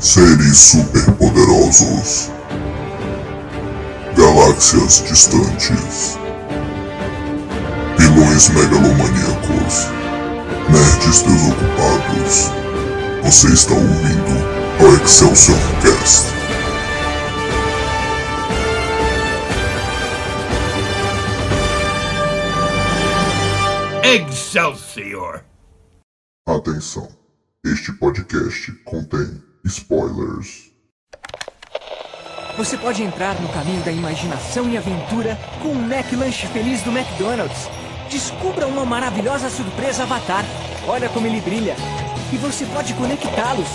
Seres superpoderosos. Galáxias distantes. Vilões megalomaníacos. Nerds desocupados. Você está ouvindo o Excelsior Cast. Excelsior! Atenção, este podcast contém spoilers. Você pode entrar no caminho da imaginação e aventura com o Mac Lanche Feliz do McDonald's. Descubra uma maravilhosa surpresa Avatar. Olha como ele brilha. E você pode conectá-los.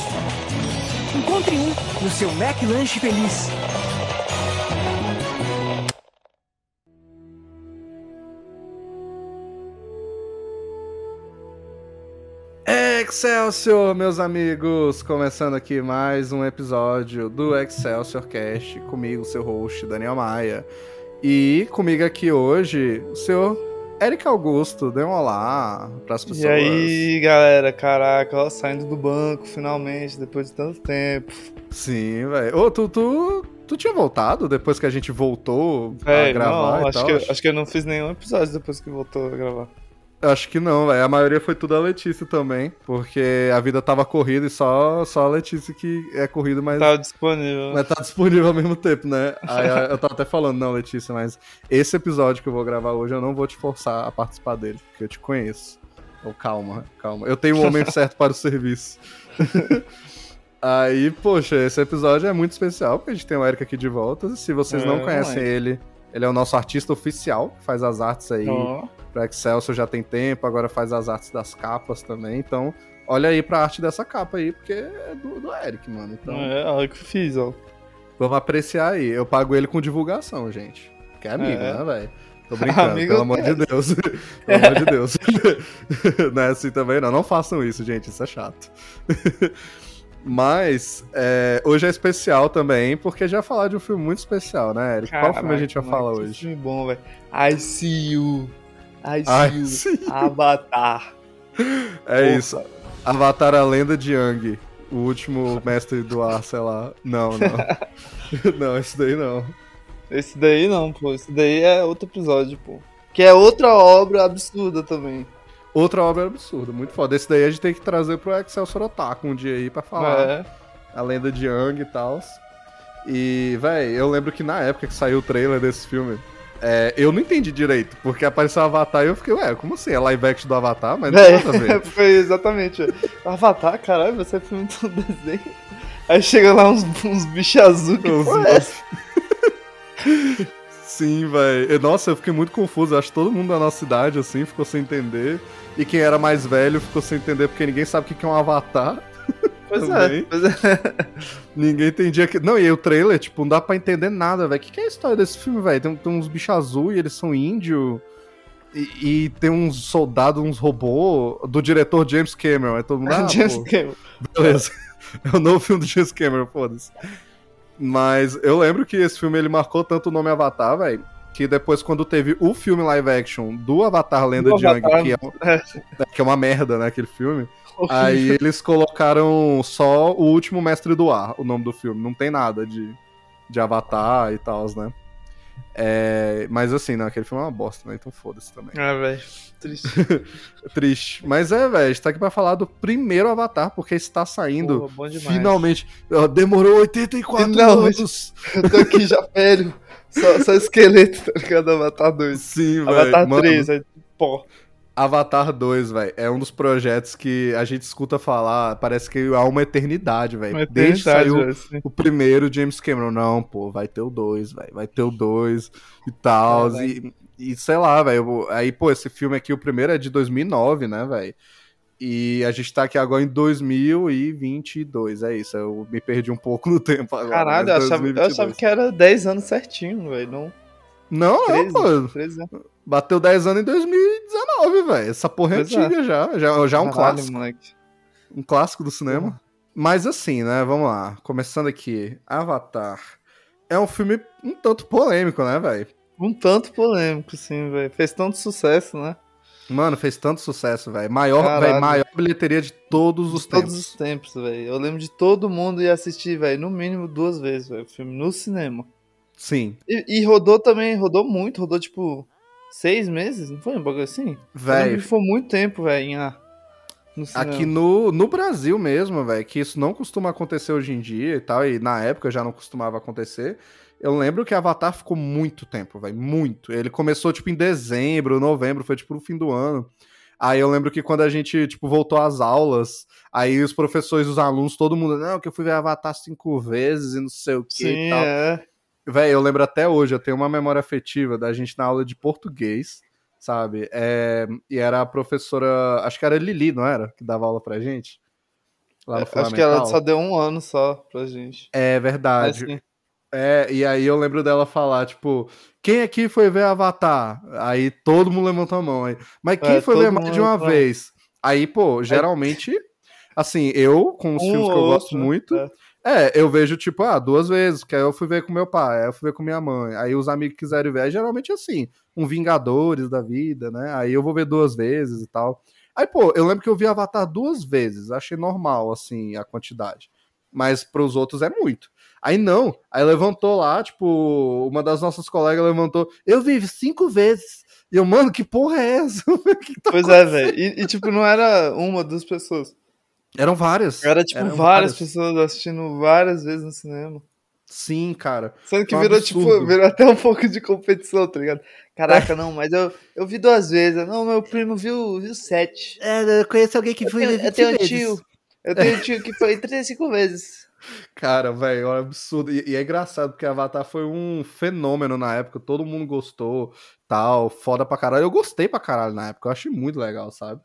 Encontre um no seu Mac Lanche Feliz. Excelsior, meus amigos! Começando aqui mais um episódio do Excelsior Cast, comigo, seu host, Daniel Maia. E comigo aqui hoje, o senhor Eric Augusto. Dê um olá pras pessoas. E aí, galera, caraca, ó, saindo do banco finalmente, depois de tanto tempo. Sim, velho. Ô, tu, tu, tu tinha voltado depois que a gente voltou a gravar não, e acho tal? que, eu- acho que eu não fiz nenhum episódio depois que voltou a gravar. Acho que não, velho. A maioria foi tudo a Letícia também, porque a vida tava corrida e só, só a Letícia que é corrida, mas... Tava disponível. Mas tá disponível ao mesmo tempo, né? Aí eu tava até falando, não, Letícia, mas esse episódio que eu vou gravar hoje eu não vou te forçar a participar dele, porque eu te conheço. Então calma, calma. Eu tenho o homem certo para o serviço. Aí, poxa, esse episódio é muito especial, porque a gente tem o Eric aqui de volta. Se vocês não É, conhecem moleque. ele, ele é o nosso artista oficial, que faz as artes aí Ó, pra Excelsior já tem tempo, agora faz as artes das capas também. Então, olha aí pra arte dessa capa aí, porque é do, do Eric, mano. Então, é, olha o que eu fiz, ó. Vamos apreciar aí. Eu pago ele com divulgação, gente. Que é amigo, É. né, velho? Tô brincando, Amigo pelo amor de Deus. pelo amor de Deus. não é assim também, não. Não façam isso, gente. Isso é chato. Mas é, hoje é especial também, porque vai falar de um filme muito especial, né, Eric? Qual filme a gente vai Caraca, falar moleque, que hoje? filme bom, velho. I see you. Ai, you. sim. Avatar. É Porra. isso. Avatar a lenda de Yang. O último mestre do ar, sei lá. Não, não. não, esse daí não. Esse daí não, pô. Esse daí é outro episódio, pô. Que é outra obra absurda também. Outra obra absurda, muito foda. Esse daí a gente tem que trazer pro Excelsior Otaku um dia aí pra falar. É. a lenda de Yang e tal. E, véi, eu lembro que na época que saiu o trailer desse filme, é, eu não entendi direito, porque apareceu o Avatar e eu fiquei, ué, como assim? É live action do Avatar? Mas não tem nada a É, ver. foi exatamente. Avatar, caralho, você é filme do desenho. Aí chega lá uns, uns bichos azul que Os- porra é? Sim, velho. Nossa, eu fiquei muito confuso. Acho que todo mundo da nossa cidade, assim, ficou sem entender. E quem era mais velho ficou sem entender, porque ninguém sabe o que que é um Avatar. Pois também. é, pois é. Ninguém entendia que. Não, e aí o trailer, tipo, não dá pra entender nada, velho. O que, que é a história desse filme, velho? Tem, tem uns bichos azul e eles são índio. E, e tem uns soldados, uns robôs do diretor James Cameron. Aí todo mundo. Ah, James pô, Cameron. beleza. É o novo filme do James Cameron, foda-se. Mas eu lembro que esse filme ele marcou tanto o nome Avatar, velho. Que depois, quando teve o filme live action do Avatar Lenda Do de Yang, Avatar, que é, é. que é uma merda, né, aquele filme. Aí eles colocaram só o último mestre do ar, o nome do filme. Não tem nada de, de Avatar e tal, né? É, mas assim, não, aquele filme é uma bosta, né? Então foda-se também. Ah, velho. Triste. Triste. Mas é, velho, a gente tá aqui pra falar do primeiro Avatar, porque está saindo Porra, finalmente. Demorou 84 Finalmente. anos. Eu tô aqui já velho. Só, só esqueleto, tá ligado? Avatar 2. Sim, velho. Avatar Mano, 3, aí, pó. Avatar 2, velho, é um dos projetos que a gente escuta falar, parece que há uma eternidade, velho. Desde que saiu assim. o primeiro James Cameron, não, pô, vai ter o 2, velho, vai ter o 2 e tal. Caralho. E, e sei lá, velho. Aí, pô, esse filme aqui, o primeiro é de 2009, né, velho? E a gente tá aqui agora em 2022, é isso. Eu me perdi um pouco no tempo agora. Caralho, eu achava, eu 2022. achava que era 10 anos certinho, velho. Não, Não, não, 13, pô. 13 anos. Bateu 10 anos em 2019, velho. Essa porra é é. antiga já. Já, já é um Caralho, clássico. moleque. Um clássico do cinema. Mas assim, né? Vamos lá. Começando aqui. Avatar. É um filme um tanto polêmico, né, velho? Um tanto polêmico, sim, velho. Fez tanto sucesso, né? Mano, fez tanto sucesso, velho. Maior, Caralho. véi, maior bilheteria de todos os Todos tempos. os tempos, velho. Eu lembro de todo mundo ir assistir, velho, no mínimo duas vezes, velho, o filme no cinema. Sim. E, e rodou também, rodou muito, rodou tipo seis meses, não foi um bagulho assim? Velho, foi muito tempo, velho, em a- no aqui no, no Brasil mesmo, velho, que isso não costuma acontecer hoje em dia e tal, e na época já não costumava acontecer. Eu lembro que Avatar ficou muito tempo, velho, muito. Ele começou, tipo, em dezembro, novembro, foi, tipo, no fim do ano. Aí eu lembro que quando a gente, tipo, voltou às aulas, aí os professores, os alunos, todo mundo, não, que eu fui ver Avatar cinco vezes e não sei o que e tal. é. Véi, eu lembro até hoje, eu tenho uma memória afetiva da gente na aula de português, sabe? É, e era a professora, acho que era Lili, não era? Que dava aula pra gente? Lá no Acho que ela só deu um ano só pra gente. É Mas, verdade. assim, É, e aí eu lembro dela falar, tipo, quem aqui foi ver Avatar? Aí todo mundo levantou a mão. Aí, Mas quem É, foi ver mais de uma mão. vez? Aí, pô, geralmente, assim, eu, com os um filmes que eu gosto outro, muito, É. é, eu vejo, tipo, ah, duas vezes, porque aí eu fui ver com meu pai, aí eu fui ver com minha mãe, aí os amigos quiserem ver, aí geralmente assim, um Vingadores da vida, né? Aí eu vou ver duas vezes e tal. Aí, pô, eu lembro que eu vi Avatar duas vezes, achei normal, assim, a quantidade. Mas pros outros é muito. Aí não, aí levantou lá, tipo, uma das nossas colegas levantou, eu vi cinco vezes. E eu, mano, que porra é essa? Que tá Pois é, velho. E, e, tipo, não era uma, duas pessoas. Eram várias. Era, tipo, Eram várias pessoas assistindo várias vezes no cinema. Sim, cara. Sendo que Um virou, absurdo. tipo, virou até um pouco de competição, tá ligado? Caraca, não, mas eu, eu vi duas vezes. Não, meu primo viu, viu sete. É, eu conheço alguém que Eu tenho, eu tenho um tio. Eu tenho um tio que foi 35 vezes. Cara, velho, é um absurdo. E, e é engraçado, porque Avatar foi um fenômeno na época, todo mundo gostou, tal, foda pra caralho. Eu gostei pra caralho na época, eu achei muito legal, sabe?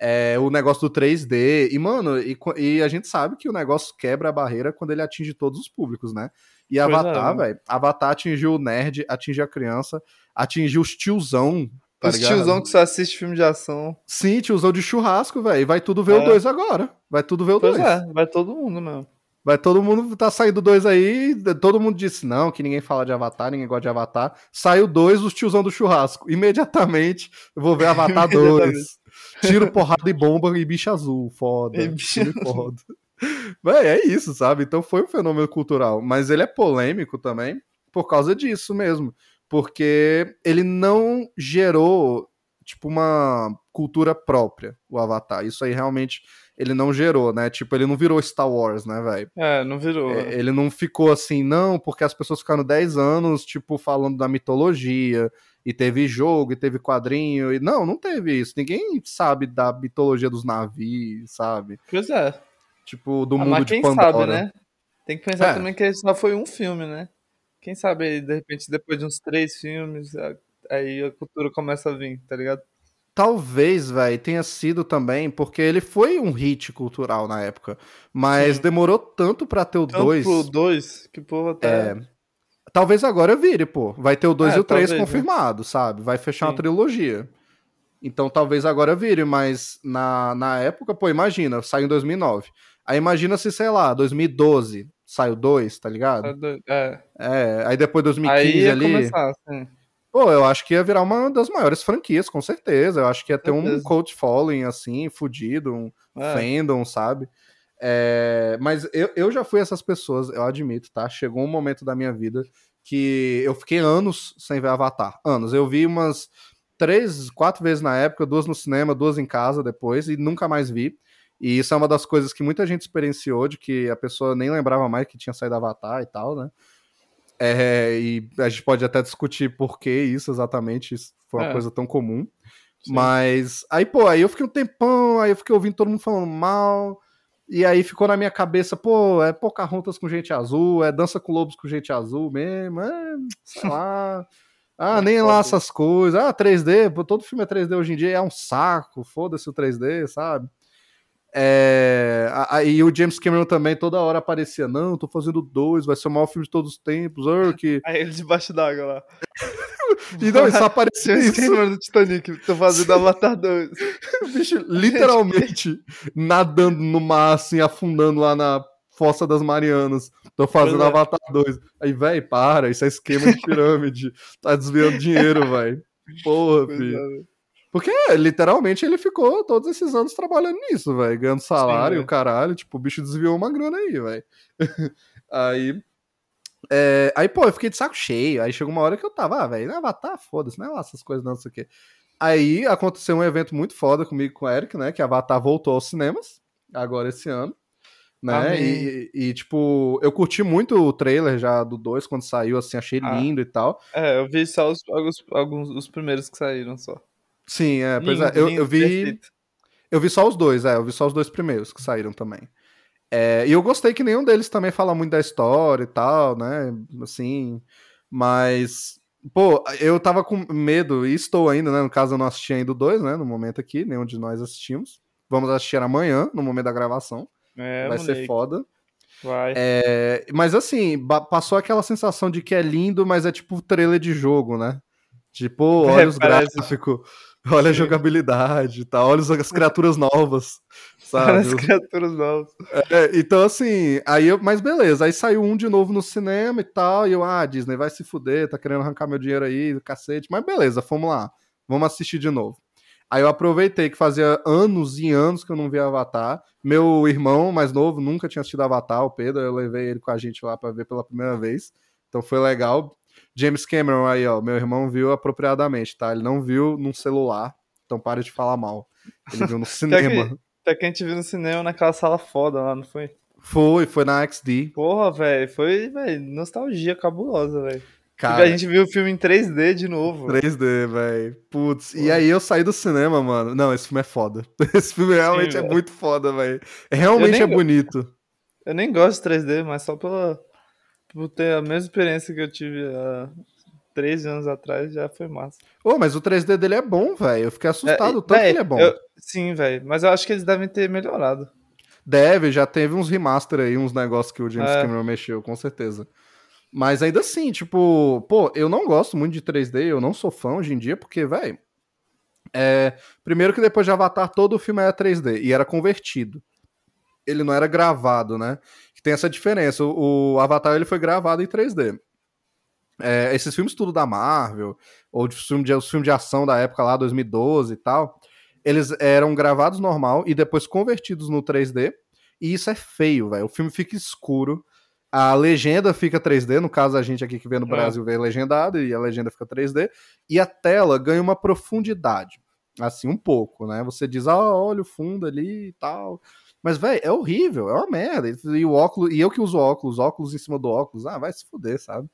É, o negócio do 3D. E, mano, e, e a gente sabe que o negócio quebra a barreira quando ele atinge todos os públicos, né? E Pois é, Avatar, mano. velho, Avatar atingiu o nerd, atingiu a criança, atingiu os tiozão, tá Os ligado? tiozão que só assiste filme de ação. Sim, tiozão de churrasco, velho. E vai tudo ver o É. 2 agora. Vai tudo ver o 2. Pois é, vai todo mundo mesmo. Vai todo mundo, tá saindo dois aí, todo mundo disse não, que ninguém fala de Avatar, ninguém gosta de Avatar. Saiu dois, os tiozão do churrasco. Imediatamente, eu vou ver Avatar 2. Imediatamente. Tiro, porrada e bomba e bicho azul, foda. E bicho Filme foda. Véi, é isso, sabe? Então foi um fenômeno cultural. Mas ele é polêmico também por causa disso mesmo. Porque ele não gerou, tipo, uma cultura própria, o Avatar. Isso aí realmente ele não gerou, né? Tipo, ele não virou Star Wars, né, velho? É, não virou. É, ele não ficou assim, não, porque as pessoas ficaram 10 anos, tipo, falando da mitologia, e teve jogo, e teve quadrinho, e não, não teve isso. Ninguém sabe da mitologia dos navios, sabe? Pois é. Tipo, do Ah, mundo mas de quem Pandora. sabe, né? Tem que pensar É. também que só foi um filme, né? Quem sabe aí, de repente, depois de uns três filmes, aí a cultura começa a vir, tá ligado? Talvez, velho, tenha sido também, porque ele foi um hit cultural na época, mas Sim. demorou tanto pra ter o Tanto 2. pro dois, que o povo até... É, Talvez agora vire, pô. Vai ter o 2 É, e o 3 talvez, né? confirmado, sabe? Vai fechar uma Sim. trilogia. Então talvez agora vire, mas na, na época, pô, imagina, saiu em 2009. Aí imagina se, sei lá, 2012 saiu 2, tá ligado? É, É, aí depois 2015 aí ali. começar, assim. Pô, eu acho que ia virar uma das maiores franquias, com certeza. Eu acho que ia ter um cult following, assim, fudido, um É. fandom, sabe? É, mas eu, eu já fui essas pessoas, eu admito, tá? Chegou um momento da minha vida que eu fiquei anos sem ver Avatar. Anos. Eu vi umas três, quatro vezes na época, duas no cinema, duas em casa depois, e nunca mais vi. E isso é uma das coisas que muita gente experienciou, de que a pessoa nem lembrava mais que tinha saído Avatar e tal, né? É, e a gente pode até discutir por que isso exatamente, isso foi uma É. coisa tão comum. Sim. Mas aí, pô, aí eu fiquei um tempão, aí eu fiquei ouvindo todo mundo falando mal. E aí ficou na minha cabeça, pô, é Pocahontas com gente azul, é Dança com Lobos com gente azul mesmo, é, sei lá. Ah, É nem lá essas coisas. Ah, 3D, pô, todo filme é 3D hoje em dia, é um saco, foda-se o 3D, sabe? É, aí o James Cameron também toda hora aparecia, não, tô fazendo dois, vai ser o maior filme de todos os tempos, que... Aí ele debaixo d'água lá. E não, só aparecia James isso. Cameron do Titanic, tô fazendo Avatar 2. O bicho literalmente nadando no mar, assim, afundando lá na Fossa das Marianas. Tô fazendo é. Avatar 2. Aí, véi, para, isso é esquema de pirâmide. Tá desviando dinheiro, véi. Porra, filho. É. Porque, literalmente, ele ficou todos esses anos trabalhando nisso, velho. Ganhando salário, Sim, o caralho. Tipo, o bicho desviou uma grana aí, velho. aí. é, aí, pô, eu fiquei de saco cheio. Aí chegou uma hora que eu tava, ah, velho, Avatar, foda-se, não é lá essas coisas, não, não sei o quê. Aí aconteceu um evento muito foda comigo com o Eric, né? Que Avatar voltou aos cinemas, agora esse ano. Né? E, e, tipo, eu curti muito o trailer já do 2 quando saiu, assim, achei Ah. lindo e tal. É, eu vi só os, alguns, alguns os primeiros que saíram só. Sim, é, pois Lindo, é, eu, lindo, eu vi. perfeito. Eu vi só os dois, é, eu vi só os dois primeiros que saíram também. É, e eu gostei que nenhum deles também fala muito da história e tal, né? Assim, mas. Pô, eu tava com medo, e estou ainda, né? No caso, eu não assisti ainda o dois, né? No momento aqui, nenhum de nós assistimos. Vamos assistir amanhã, no momento da gravação. É, Vai moleque, ser foda. Vai. É, mas assim, passou aquela sensação de que é lindo, mas é tipo trailer de jogo, né? Tipo, É, olha os gráficos, olha a jogabilidade, tá? olha as criaturas novas, sabe? Parece criaturas novas. É, então, assim, aí eu, mas beleza, aí saiu um de novo no cinema e tal, e eu, ah, Disney, vai se fuder, tá querendo arrancar meu dinheiro aí, cacete, mas beleza, vamos lá, vamos assistir de novo. Aí eu aproveitei que fazia anos e anos que eu não via Avatar. Meu irmão mais novo nunca tinha assistido Avatar, o Pedro, eu levei ele com a gente lá pra ver pela primeira vez. Então foi legal. James Cameron aí, ó, meu irmão viu apropriadamente, tá? Ele não viu num celular, então para de falar mal. Ele viu no cinema. Até que a gente viu no cinema naquela sala foda lá, não foi? Foi, foi na XD. Porra, velho, foi, velho, nostalgia cabulosa, velho. Cara, A gente viu o filme em 3D de novo. 3D, velho. Putz. E aí eu saí do cinema, mano. Não, esse filme é foda. Esse filme realmente Sim, é velho. muito foda, velho. Realmente nem é bonito. Eu nem gosto de 3D, mas só pela, por ter a mesma experiência que eu tive há 13 anos atrás, já foi massa. Ô, mas o 3D dele é bom, velho. Eu fiquei assustado, É, tanto que véi, ele é bom. eu- sim, velho, mas eu acho que eles devem ter melhorado. Deve, já teve uns remaster aí, uns negócios que o James É. Cameron mexeu, com certeza. Mas ainda assim, tipo, pô, eu não gosto muito de 3D, eu não sou fã hoje em dia, porque, velho. É, primeiro que depois de Avatar, todo o filme era 3D e era convertido. Ele não era gravado, né? Tem essa diferença. O, o Avatar ele foi gravado em 3D. É, esses filmes tudo da Marvel, ou de filme de, os filmes de ação da época lá, 2012 e tal, eles eram gravados normal e depois convertidos no 3D. E isso é feio, velho. O filme fica escuro. A legenda fica 3D, no caso a gente aqui que vê no É. Brasil vê legendado e a legenda fica 3D. E a tela ganha uma profundidade. Assim, um pouco, né? Você diz, ah, olha o fundo ali e tal. Mas, velho, é horrível, é uma merda. E o óculos, e eu que uso óculos, óculos em cima do óculos, ah, vai se fuder, sabe?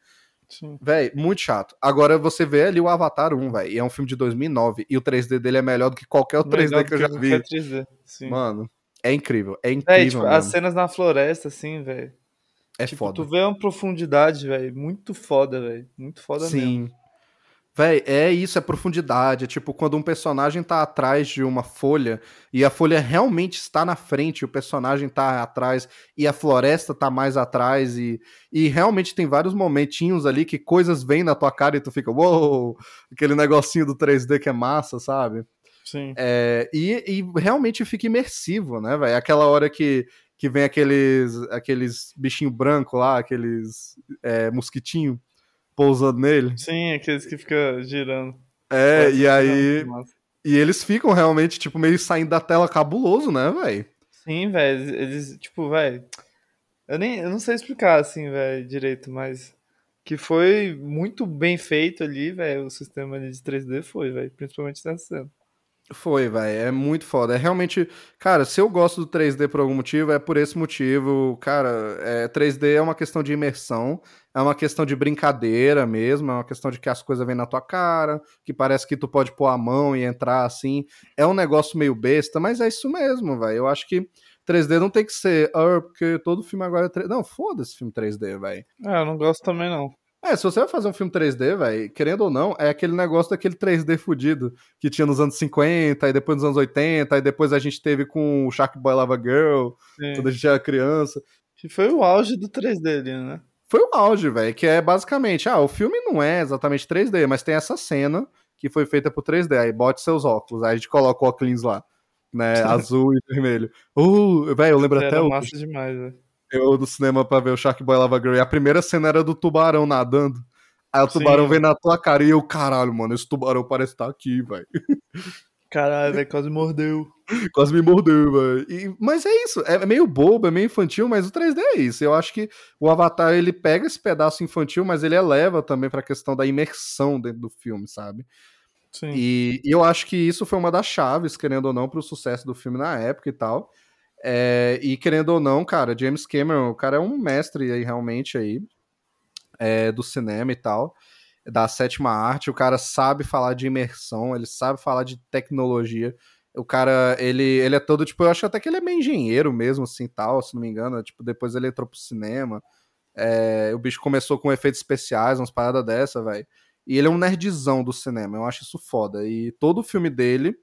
Sim. Véi, muito chato. Agora você vê ali o Avatar 1, velho, e é um filme de 2009, e o 3D dele é melhor do que qualquer outro 3D Melhor que eu já vi. qualquer 3D. Sim. Mano, é incrível, é Véi, incrível tipo, mesmo. as cenas na floresta, assim, velho. É Tipo, foda. tu vê uma profundidade, velho. Muito foda, velho. Muito foda mesmo. Sim. Véi, é isso, é profundidade. É tipo quando um personagem tá atrás de uma folha e a folha realmente está na frente, o personagem tá atrás e a floresta tá mais atrás e, e realmente tem vários momentinhos ali que coisas vêm na tua cara e tu fica, uou, aquele negocinho do 3D que é massa, sabe? Sim. É, e, e realmente fica imersivo, né, velho? Aquela hora que, que vem aqueles, aqueles bichinho branco lá, aqueles é, mosquitinho pousando nele. Sim, aqueles que ficam girando. É, e aí. E eles ficam realmente, tipo, meio saindo da tela cabuloso, né, velho? Sim, velho. Eles, eles, tipo, velho. Eu nem. Eu não sei explicar assim, velho, direito, mas. Que foi muito bem feito ali, velho. O sistema ali de 3D foi, velho. Principalmente nessa cena. Foi, velho. É muito foda. É realmente. Cara, se eu gosto do 3D por algum motivo, é por esse motivo. Cara, é, 3D é uma questão de imersão, é uma questão de brincadeira mesmo, é uma questão de que as coisas vêm na tua cara, que parece que tu pode pôr a mão e entrar assim. É um negócio meio besta, mas é isso mesmo, velho. Eu acho que 3D não tem que ser, ah, porque todo filme agora é 3D. Não, foda-se filme 3D, velho. Ah, eu não gosto também, não. É, se você vai fazer um filme 3D, velho, querendo ou não, é aquele negócio daquele 3D fudido que tinha nos anos 50, e depois nos anos 80, e depois a gente teve com o Shark Boy Lava Girl, Sim. quando a gente era criança. Que foi o auge do 3D ali, né? Foi o auge, velho, que é basicamente, ah, o filme não é exatamente 3D, mas tem essa cena que foi feita por 3D, aí bote seus óculos, aí a gente coloca o óculos lá, né, azul e vermelho. Uh, velho, eu lembro até Era hoje. massa demais, velho. Eu no cinema pra ver o Shark Boy Lava Girl. E a primeira cena era do tubarão nadando. Aí o Sim. tubarão vem na tua cara e eu, caralho, mano, esse tubarão parece estar aqui, velho. Caralho, velho, quase mordeu. Quase me mordeu, velho. Mas é isso, é meio bobo, é meio infantil, mas o 3D é isso. Eu acho que o Avatar, ele pega esse pedaço infantil, mas ele eleva também pra questão da imersão dentro do filme, sabe? Sim. E, e eu acho que isso foi uma das chaves, querendo ou não, pro sucesso do filme na época e tal. É, e querendo ou não, cara, James Cameron, o cara é um mestre aí, realmente, aí, é, do cinema e tal da sétima arte, o cara sabe falar de imersão, ele sabe falar de tecnologia. O cara, ele, ele é todo, tipo, eu acho até que ele é meio engenheiro mesmo, assim, tal, se não me engano. Tipo, depois ele entrou pro cinema. É, o bicho começou com efeitos especiais, umas paradas dessa, velho. E ele é um nerdzão do cinema, eu acho isso foda. E todo filme dele,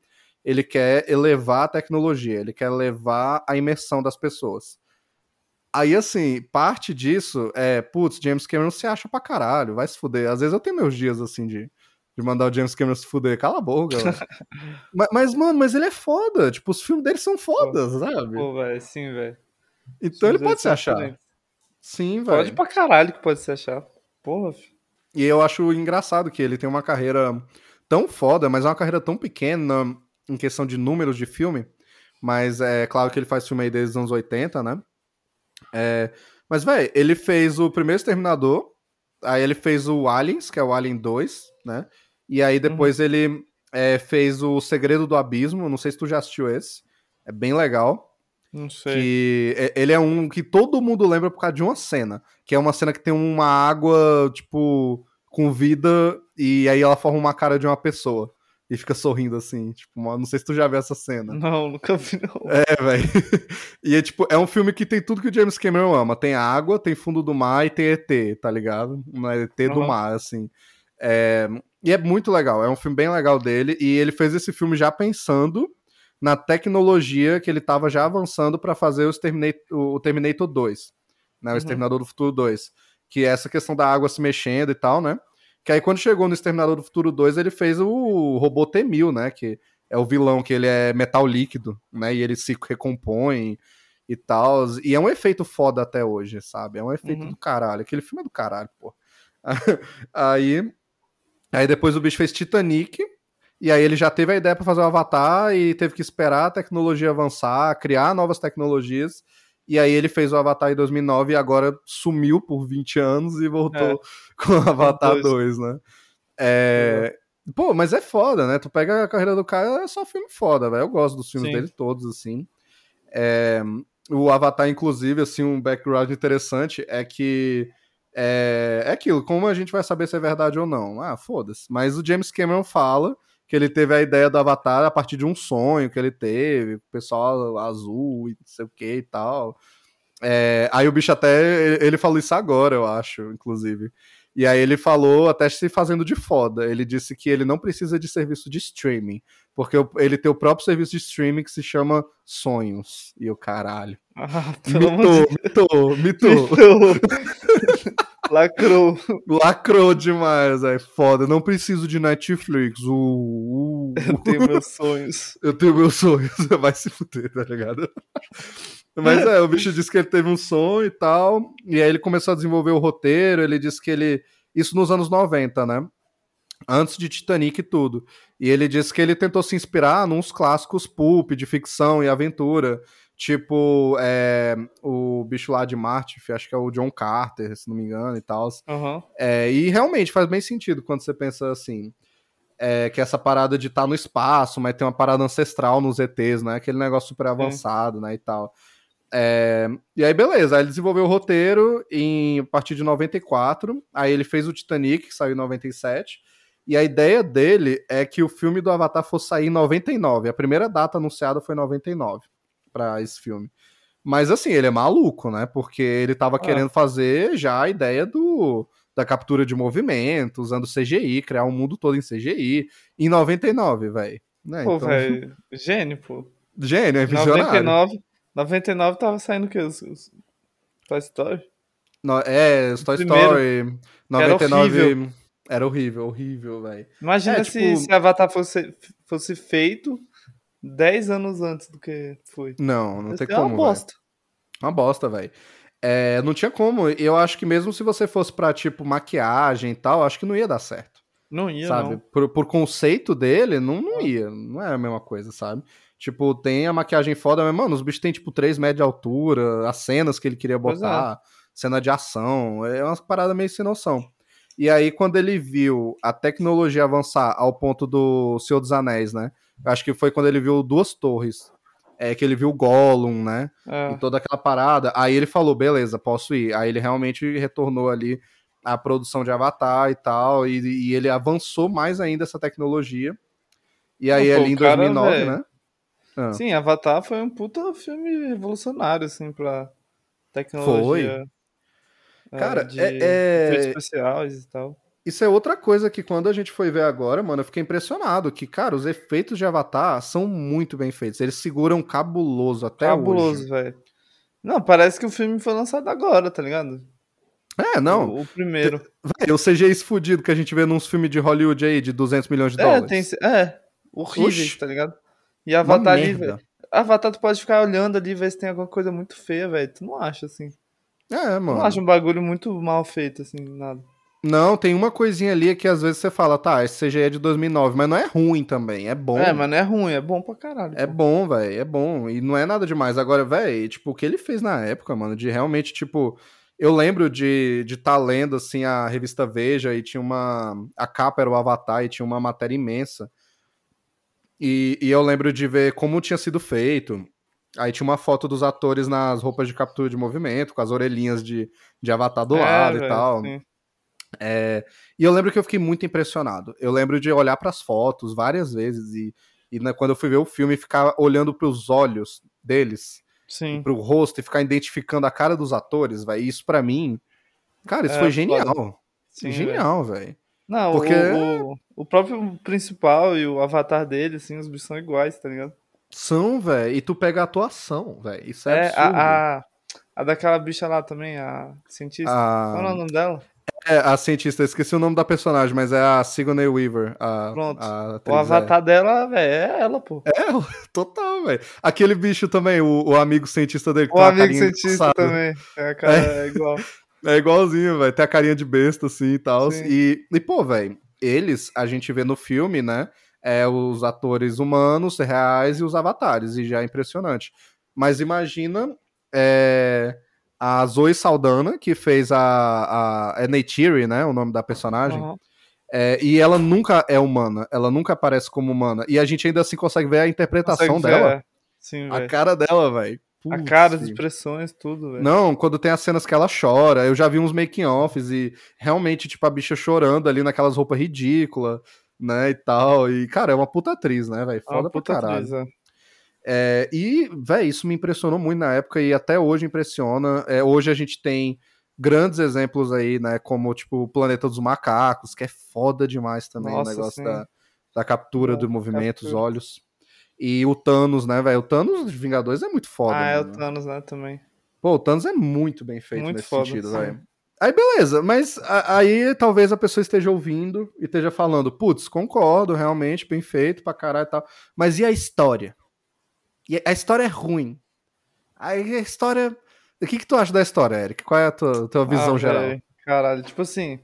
ele quer elevar a tecnologia, ele quer elevar a imersão das pessoas. Aí, assim, parte disso é, putz, James Cameron se acha pra caralho, vai se fuder. Às vezes eu tenho meus dias, assim, de, de mandar o James Cameron se fuder. Cala a boca, mas, mas, mano, mas ele é foda. Tipo, os filmes dele são fodas, pô, sabe? Pô, velho, sim, velho. Então ele pode se achar. Diferentes. Sim, velho. Pode pra caralho que pode se achar. Porra, filho. E eu acho engraçado que ele tem uma carreira tão foda, mas é uma carreira tão pequena em questão de números de filme. Mas é claro que ele faz filme aí desde os anos 80, né? É, mas, velho, ele fez o primeiro Exterminador, aí ele fez o Aliens, que é o Alien 2, né? E aí depois uhum. ele é, fez o Segredo do Abismo, não sei se tu já assistiu esse, é bem legal. Não sei. Que ele é um que todo mundo lembra por causa de uma cena, que é uma cena que tem uma água, tipo, com vida, e aí ela forma uma cara de uma pessoa e fica sorrindo assim, tipo, não sei se tu já viu essa cena. Não, nunca vi não. É, velho. E é tipo, é um filme que tem tudo que o James Cameron ama. Tem água, tem fundo do mar e tem ET, tá ligado? Não é ET uhum. do mar, assim. É... E é muito legal, é um filme bem legal dele e ele fez esse filme já pensando na tecnologia que ele tava já avançando para fazer o Terminator, o Terminator 2, né, o uhum. Exterminador do Futuro 2, que é essa questão da água se mexendo e tal, né? Que aí quando chegou no Exterminador do Futuro 2, ele fez o robô T-1000, né? Que é o vilão que ele é metal líquido, né? E ele se recompõe e tal. E é um efeito foda até hoje, sabe? É um efeito uhum. do caralho. Aquele filme é do caralho, pô. aí, aí depois o bicho fez Titanic. E aí ele já teve a ideia para fazer o Avatar e teve que esperar a tecnologia avançar, criar novas tecnologias. E aí ele fez o Avatar em 2009 e agora sumiu por 20 anos e voltou é. com o Avatar 2, né? É... Pô, mas é foda, né? Tu pega a carreira do cara, é só filme foda, velho. Eu gosto dos filmes Sim. dele todos, assim. É... O Avatar, inclusive, assim, um background interessante é que é... é aquilo, como a gente vai saber se é verdade ou não? Ah, foda-se. Mas o James Cameron fala que ele teve a ideia do Avatar a partir de um sonho que ele teve, o pessoal azul e não sei o que e tal. É, aí o bicho até, ele falou isso agora, eu acho, inclusive. E aí ele falou, até se fazendo de foda, ele disse que ele não precisa de serviço de streaming, porque ele tem o próprio serviço de streaming que se chama Sonhos. E o caralho. Ah, mitou, mitou, mitou. Lacrou. Lacrou demais, é foda. Não preciso de Netflix. Uh, uh. Eu tenho meus sonhos. Eu tenho meus sonhos. Vai se fuder, tá ligado? Mas é, o bicho disse que ele teve um sonho e tal. E aí ele começou a desenvolver o roteiro. Ele disse que ele. Isso nos anos 90, né? Antes de Titanic e tudo. E ele disse que ele tentou se inspirar nos clássicos pulp de ficção e aventura. Tipo, é, o bicho lá de Marte, acho que é o John Carter, se não me engano, e tal. Uhum. É, e realmente faz bem sentido quando você pensa assim. É, que essa parada de estar tá no espaço, mas tem uma parada ancestral nos ETs, né? Aquele negócio super avançado, né? E tal. É, e aí, beleza. Aí ele desenvolveu o roteiro em, a partir de 94. Aí ele fez o Titanic, que saiu em 97. E a ideia dele é que o filme do Avatar fosse sair em 99. A primeira data anunciada foi 99 para esse filme. Mas assim, ele é maluco, né? Porque ele tava ah. querendo fazer já a ideia do da captura de movimento, usando CGI, criar um mundo todo em CGI, em 99, velho. Né? Pô, então... velho, gênio, pô. Gênio, é visionário. 99, 99 tava saindo o quê? Os, os Toy Story? No, é, os Toy Story. 99 era horrível, era horrível, horrível velho. Imagina é, se, tipo... se Avatar fosse, fosse feito 10 anos antes do que foi. Não, não tem é como. Uma bosta. Véio. Uma bosta, velho. É, não tinha como. Eu acho que mesmo se você fosse pra, tipo, maquiagem e tal, acho que não ia dar certo. Não ia, sabe? não. Por, por conceito dele, não, não ia. Não é a mesma coisa, sabe? Tipo, tem a maquiagem foda, mas, mano, os bichos têm, tipo, 3 metros de altura, as cenas que ele queria é. botar, cena de ação, é umas paradas meio sem noção. E aí, quando ele viu a tecnologia avançar ao ponto do Senhor dos Anéis, né? Acho que foi quando ele viu duas torres. É que ele viu o Gollum, né? É. E toda aquela parada. Aí ele falou, beleza, posso ir. Aí ele realmente retornou ali a produção de Avatar e tal. E, e ele avançou mais ainda essa tecnologia. E aí, Pô, ali em o cara, 2009, velho, né? Ah. Sim, Avatar foi um puta filme revolucionário, assim, pra tecnologia. é, Cara, de é- é- especiais e tal. Isso é outra coisa que quando a gente foi ver agora, mano, eu fiquei impressionado. Que, cara, os efeitos de Avatar são muito bem feitos. Eles seguram cabuloso até Cabuloso, hoje. velho. Não, parece que o filme foi lançado agora, tá ligado? É, não. O, o primeiro. Véi, o CGI fudido que a gente vê nos filmes de Hollywood aí, de 200 milhões de É, dólares. tem. É, horríveis, Oxi. tá ligado? E Avatar ali, velho. Avatar, tu pode ficar olhando ali e ver se tem alguma coisa muito feia, velho. Tu não acha, assim. É, Tu mano. não acha um bagulho muito mal feito, assim, nada. Não, tem uma coisinha ali que às vezes você fala, tá, esse CGI é de 2009, mas não é ruim também, é bom. É, mas não é ruim, é bom pra caralho. É pô. bom, velho, é bom. E não é nada demais. Agora, velho, tipo, o que ele fez na época, mano, de realmente, tipo. Eu lembro de estar de tá lendo, assim, a revista Veja e tinha uma. A capa era o Avatar e tinha uma matéria imensa. E, e eu lembro de ver como tinha sido feito. Aí tinha uma foto dos atores nas roupas de captura de movimento, com as orelhinhas de, de Avatar do É, lado e velho, tal. sim. É, e eu lembro que eu fiquei muito impressionado. Eu lembro de olhar para as fotos várias vezes e, e né, quando eu fui ver o filme, ficar olhando para os olhos deles, para o rosto e ficar identificando a cara dos atores, velho. Isso para mim, cara, isso É, foi genial. Sim, genial, velho. Não, Porque- o, o, o próprio principal e o avatar dele, assim, os bichos são iguais, tá ligado? São, velho. E tu pega a atuação, velho. Isso é, É, absurdo. a, a, a daquela bicha lá também, a cientista. A- Qual é o nome dela? É, a cientista, eu esqueci o nome da personagem, mas é a Sigourney Weaver. A, Pronto. a O é. avatar dela, velho, é ela, pô. É, total, velho. Aquele bicho também, o, o amigo cientista dele. o amigo cientista também. É, cara, é igual. É igualzinho, velho. Tem a carinha de besta, assim e tal. Sim. E, e, pô, velho, eles, a gente vê no filme, né? É os atores humanos, reais e os avatares, e já é impressionante. Mas imagina é, a Zoe Saldana, que fez a. a é Neytiri, né? O nome da personagem. Aham. É, e ela nunca é humana, ela nunca aparece como humana. E a gente ainda assim consegue ver a interpretação Consegue dela. é. Sim, A cara dela, velho. A cara, as expressões, tudo, velho. Não, quando tem as cenas que ela chora, eu já vi uns making-offs e realmente, tipo, a bicha chorando ali naquelas roupas ridículas, né, e tal. E, cara, é uma puta atriz, né, velho? É uma Foda pra puta caralho. atriz, é. É, e, velho, isso me impressionou muito na época e até hoje impressiona. É, hoje a gente tem grandes exemplos aí, né, como, tipo, o Planeta dos Macacos, que é foda demais também, Nossa, o negócio sim. da, da captura Da do movimento, os captura. olhos. E o Thanos, né, velho? O Thanos de Vingadores é muito foda, ah, é o Thanos, né, também. Pô, o Thanos é muito bem feito Muito nesse foda, sentido, velho. Aí beleza, mas aí talvez a pessoa esteja ouvindo e esteja falando, putz, concordo, realmente, bem feito pra caralho e tal. Mas e a história? E a história é ruim. Aí a história. O que, que tu acha da história, Eric? Qual é a tua, tua visão Ah, geral? Caralho, tipo assim,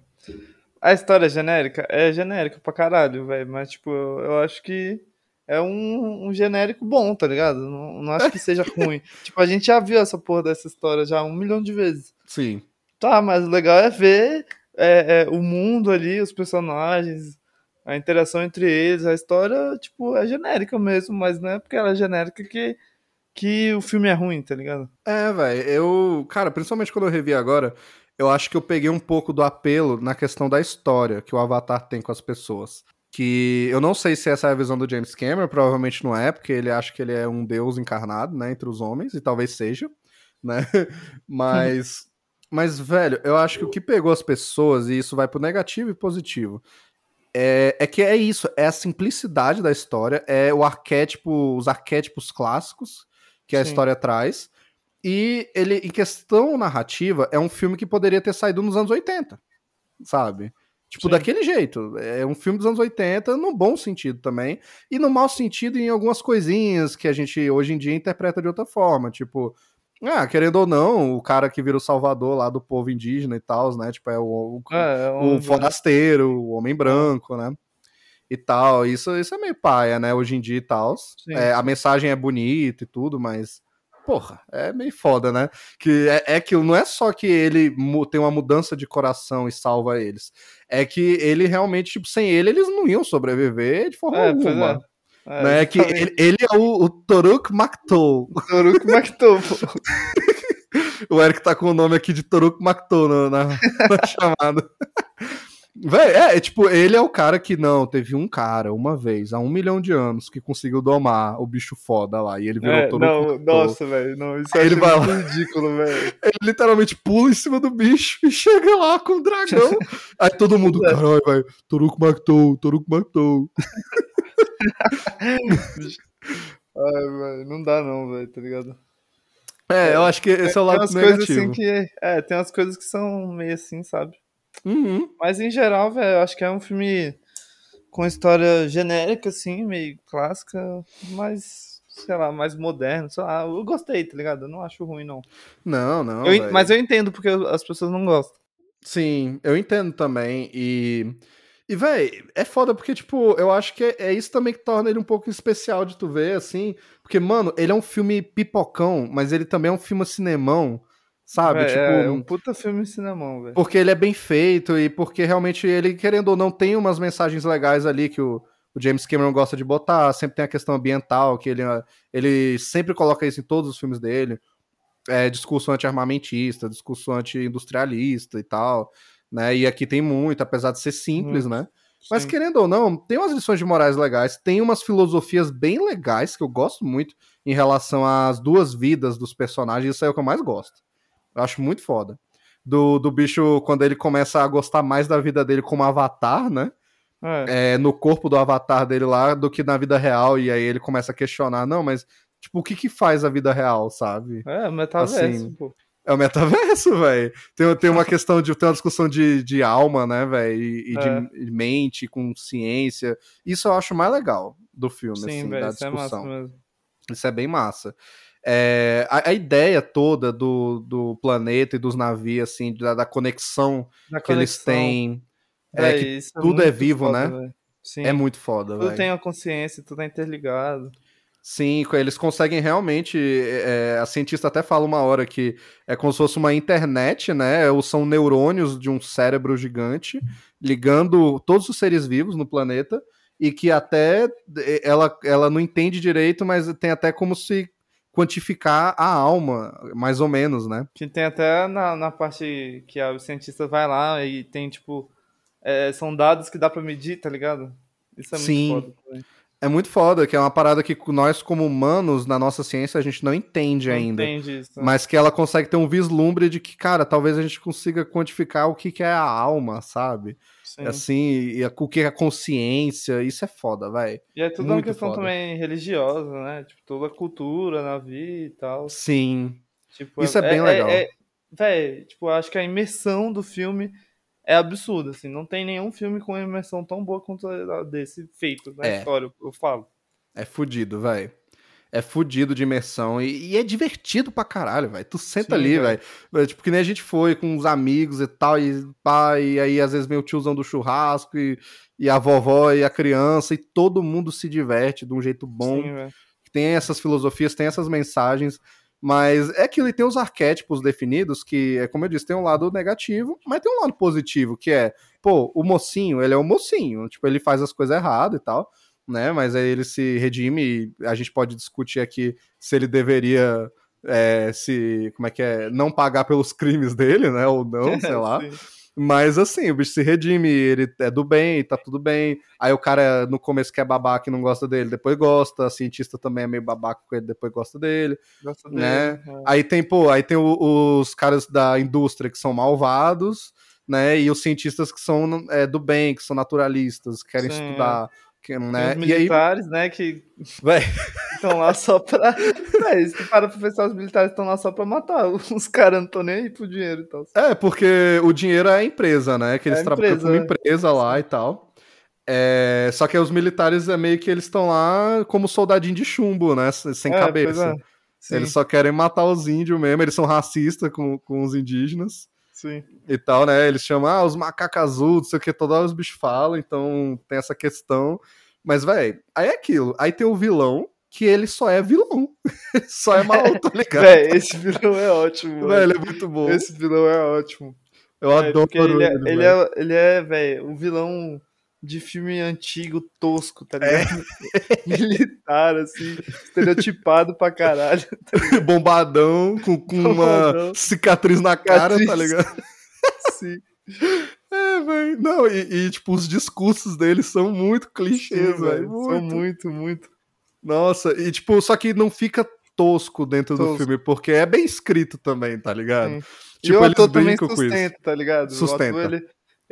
a história é genérica? É genérica pra caralho, velho. Mas, tipo, eu, eu acho que é um, um genérico bom, tá ligado? Não, não acho que seja ruim. tipo, a gente já viu essa porra dessa história já um milhão de vezes. Sim. Tá, mas o legal é ver é, é, o mundo ali, os personagens, a interação entre eles. A história, tipo, é genérica mesmo, mas não é porque ela é genérica que, que o filme é ruim, tá ligado? É, velho, eu. Cara, principalmente quando eu revi agora, eu acho que eu peguei um pouco do apelo na questão da história que o Avatar tem com as pessoas. Que eu não sei se essa é a visão do James Cameron, provavelmente não é, porque ele acha que ele é um deus encarnado, né, entre os homens, e talvez seja, né? Mas. Mas, velho, eu acho que o que pegou as pessoas, e isso vai pro negativo e positivo, é, é que é isso, é a simplicidade da história, é o arquétipo, os arquétipos clássicos que a Sim. história traz. E ele, em questão narrativa, é um filme que poderia ter saído nos anos 80, sabe? Tipo, Sim. daquele jeito. É um filme dos anos 80, no bom sentido também. E no mau sentido em algumas coisinhas que a gente hoje em dia interpreta de outra forma. Tipo, Ah, querendo ou não, o cara que vira o salvador lá do povo indígena e tal, né? Tipo, é o, o, É, é o forasteiro, o homem branco, né? E tal. Isso, isso é meio paia, né? Hoje em dia e tal. É, a mensagem é bonita e tudo, mas. Porra, é meio foda, né? Que é, é que não é só que ele tem uma mudança de coração e salva eles. É que ele realmente, tipo, sem ele, eles não iam sobreviver de forma É, alguma. É. É, né? Que ele, ele é o, o Toruk Maktou. Toruko Maktou. O Eric tá com o nome aqui de Toruk Maktou na, na, na chamada. Véi, é, é, tipo, ele é o cara que não, teve um cara, uma vez, há um milhão de anos, que conseguiu domar o bicho foda lá, e ele virou É, Toruk não, nossa, velho. Não, isso muito ridículo, velho. Ele literalmente pula em cima do bicho e chega lá com o dragão. Aí todo mundo, É. caralho, velho, Toruk Maktou, Toruk Maktou. Ai, velho, não dá não, velho, tá ligado? É, eu acho que esse é o tem lado umas coisas negativo. assim que. É, tem umas coisas que são meio assim, sabe? Uhum. Mas em geral, velho, eu acho que é um filme com história genérica, assim, meio clássica, mas, sei lá, mais moderno. Sei lá, eu gostei, tá ligado? Eu não acho ruim, não. Não, não. Eu mas eu entendo porque as pessoas não gostam. Sim, eu entendo também. E, e véi, é foda porque, tipo, eu acho que é, é isso também que torna ele um pouco especial de tu ver, assim. Porque, mano, ele é um filme pipocão, mas ele também é um filme cinemão, sabe? É, tipo, é um puta filme em cinemão, velho. porque ele é bem feito e porque realmente ele, querendo ou não, tem umas mensagens legais ali que o, o James Cameron gosta de botar. Sempre tem a questão ambiental, que ele, ele sempre coloca isso em todos os filmes dele. É, discurso anti-armamentista, discurso anti-industrialista e tal, né? E aqui tem muito, apesar de ser simples, né? Mas Sim. querendo ou não, tem umas lições de morais legais, tem umas filosofias bem legais que eu gosto muito em relação às duas vidas dos personagens, isso é o que eu mais gosto. Eu acho muito foda. Do, do bicho, quando ele começa a gostar mais da vida dele como avatar, né? É, É, no corpo do avatar dele lá, do que na vida real, e aí ele começa a questionar, não, mas, tipo, o que que faz a vida real, sabe? é, metaverso, assim, pô. É o metaverso, velho. Tem, tem uma questão de. Tem uma discussão de, de alma, né, velho? E, e É. de mente, com ciência. Isso eu acho mais legal do filme, Sim, assim, velho, da isso é massa discussão. mesmo. Isso é bem massa. É, a, a ideia toda do, do planeta e dos navios, assim, da, da conexão Da que eles têm, é véi, que isso tudo é vivo, foda, né? velho. Sim. é muito foda, Tudo velho. tem a consciência, tudo é interligado. Sim, eles conseguem realmente. é, a cientista até fala uma hora que é como se fosse uma internet, né? Ou são neurônios de um cérebro gigante ligando todos os seres vivos no planeta e que até eh, ela, ela não entende direito, mas tem até como se quantificar a alma, mais ou menos, né? Que tem até na, na parte que a- cientista vai lá e tem, tipo, é, são dados que dá pra medir, tá ligado? Isso é muito Sim. foda também. É muito foda, que é uma parada que nós, como humanos, na nossa ciência, a gente não entende Não ainda. entende isso. Mas que ela consegue ter um vislumbre de que, cara, talvez a gente consiga quantificar o que, que é a alma, sabe? Sim. Assim, e a- o que é a consciência. Isso é foda, vai. E é tudo uma muito questão foda. também religiosa, né? Tipo, toda a cultura na vida e tal. Sim. Tipo, Isso é bem legal. Véi, tipo, acho que a imersão do filme é absurda, assim. Não tem nenhum filme com imersão tão boa quanto a desse feito na É. história, eu falo. É fudido, vai. É fudido de imersão. E, e é divertido pra caralho, velho. Tu senta Sim, ali, velho. velho. Tipo, que nem a gente foi com os amigos e tal, e pá, e aí às vezes o tiozão do churrasco, e, e a vovó e a criança, e todo mundo se diverte de um jeito bom. Sim, tem essas filosofias, tem essas mensagens, mas é aquilo, e tem os arquétipos definidos, que, é como eu disse, tem um lado negativo, mas tem um lado positivo, que é, pô, o mocinho, ele é o mocinho, tipo, ele faz as coisas erradas e tal, né, mas aí ele se redime, e a gente pode discutir aqui se ele deveria, é, se, como é que é, não pagar pelos crimes dele, né, ou não, sei lá. Mas assim, o bicho se redime, ele é do bem, tá tudo bem. Aí o cara no começo quer babaca e não gosta dele, depois gosta. A cientista também é meio babaca com ele, depois gosta dele. Dele. Né? é. Aí tem, pô, aí tem o- os caras da indústria que são malvados, né? E os cientistas que são é, do bem, que são naturalistas, que querem Sim, estudar. Que, né? os E aí, militares, né, que estão lá só pra. Véi, se tu para pra pensar, os militares estão lá só pra matar. Os caras não estão nem aí pro dinheiro e tal. É, porque o dinheiro é a empresa, né? Que eles É trabalham com uma é. empresa lá e tal. É, só que os militares é meio que eles estão lá como soldadinho de chumbo, né? Sem É, cabeça. é. Eles só querem matar os índios mesmo, eles são racistas com, com os indígenas sim. e tal, né? Eles chamam ah, os macacos azuis, não sei o que, toda hora os bichos falam, então tem essa questão. Mas, velho, aí é aquilo. Aí tem o vilão, que ele só é vilão. só é mal, tá ligado? Véi, esse vilão é ótimo, velho. ele é muito bom. Esse vilão é ótimo. Eu É, adoro ele, é, ele, ele, é, ele é, velho, um vilão de filme antigo, tosco, tá ligado? Militar, assim, estereotipado pra caralho. bombadão, com, com uma Bombadão. cicatriz na cara, tá Cicatriz. ligado? Sim, É, velho. Não, e, e, tipo, os discursos deles são muito clichês, velho. São muito, muito. Nossa, e tipo, só que não fica tosco dentro do Tosco. filme, porque é bem escrito também, tá ligado? Sim. Tipo, e o eles ator também brincam com isso. sustenta, tá ligado? Sustenta. ele,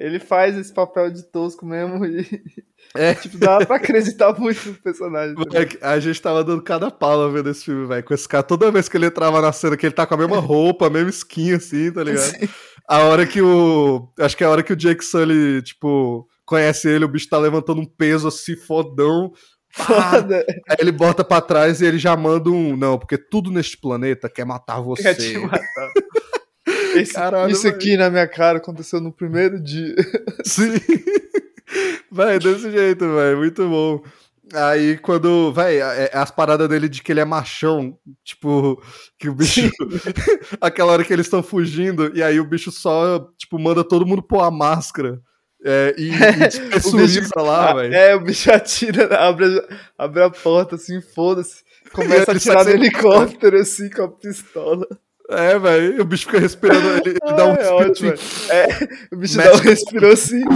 ele faz esse papel de tosco mesmo e, É. tipo, dá pra acreditar muito no personagem. Moleque, A gente tava dando cada pala vendo esse filme, velho. Com esse cara, toda vez que ele entrava na cena, que ele tá com a mesma roupa, a mesma skin, assim, tá ligado? Sim. A hora que o. Acho que é a hora que o Jake Sully, tipo, conhece ele, o bicho tá levantando um peso assim, fodão. Foda. Aí ele bota pra trás e ele já manda um. Não, porque tudo neste planeta quer matar você. Quer te matar. Esse- Caralho, isso aqui na minha cara aconteceu no primeiro dia. Sim. Vai, desse jeito, velho. Muito bom. Aí quando, vai, as paradas dele de que ele é machão, tipo, que o bicho. aquela hora que eles estão fugindo, e aí o bicho só, tipo, manda todo mundo pôr a máscara. É, e, e despressuriza lá, Ah, velho. É, o bicho atira, abre, abre a porta assim, foda-se. Começa a atirar no helicóptero assim com a pistola. É, velho. O bicho fica respirando, ele, ele dá um é respiro assim, velho. É, o bicho Mete dá um respiro assim.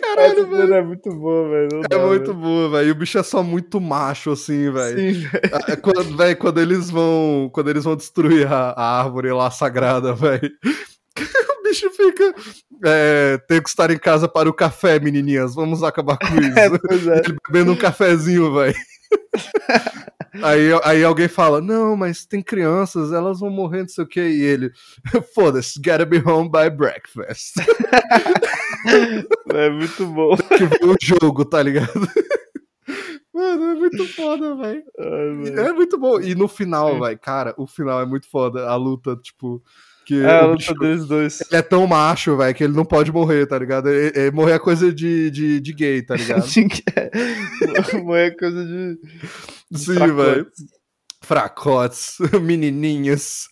Caralho, cena é muito boa, velho. É muito velho. boa, velho. E o bicho é só muito macho, assim, velho. Sim, velho. Ah, Quando, véi, quando eles vão. Quando eles vão destruir a, a árvore lá sagrada, velho. O bicho fica. É, tenho que estar em casa para o café, menininhas. Vamos acabar com isso. É, é. Ele bebendo um cafezinho, velho. Aí, aí alguém fala: Não, mas tem crianças, elas vão morrer, não sei o que. E ele: Foda-se, gotta be home by breakfast. É muito bom. que o jogo, tá ligado? Mano, é muito foda, velho. É muito bom. E no final, velho, cara, o final é muito foda. A luta, tipo. Que É a luta deles dois. ele é tão macho, velho, que ele não pode morrer, tá ligado? Ele- ele- morrer é coisa de, de, de gay, tá ligado? Sim, que é. é coisa de. de Sim, velho. Fracotes, menininhas.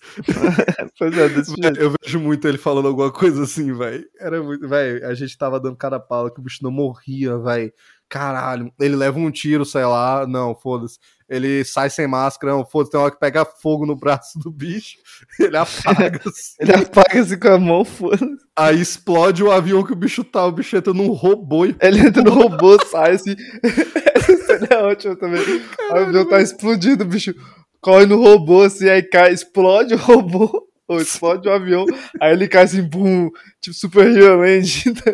Pois é, desse jeito. Eu vejo muito ele falando alguma coisa assim, velho. Era muito. Velho, a gente tava dando cada pau que o bicho não morria, velho. Caralho. Ele leva um tiro, sei lá. Não, foda-se. Ele sai sem máscara, não, foda-se. Tem uma hora que pega fogo no braço do bicho. Ele apaga assim. Ele apaga assim com a mão, foda Aí explode o avião que o bicho tá. O bicho entra num robô e. Ele entra no robô, sai assim. Essa é ótima também. Aí o avião tá explodindo, o bicho corre no robô assim, aí cai, explode o robô. Ou explode o avião, aí ele cai assim, bum, tipo Super Hero tá?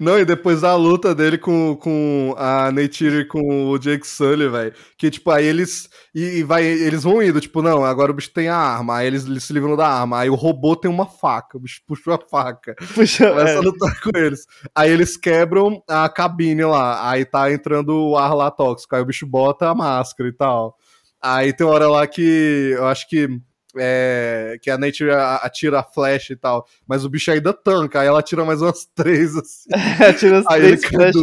Não, e depois a luta dele com, com a Neytiri e com o Jake Sully, velho. Que, tipo, aí eles. E, e vai, eles vão indo, tipo, não, agora o bicho tem a arma. Aí eles, eles se livram da arma. Aí o robô tem uma faca. O bicho puxou a faca. Puxa, Começa é, a lutar com eles. Aí eles quebram a cabine lá. Aí tá entrando o ar lá tóxico. Aí o bicho bota a máscara e tal. Aí tem uma hora lá que eu acho que. É, que a Nature a- atira a flecha e tal. Mas o bicho ainda tanca. Aí ela tira mais umas três, assim. tira as Aí três flechas.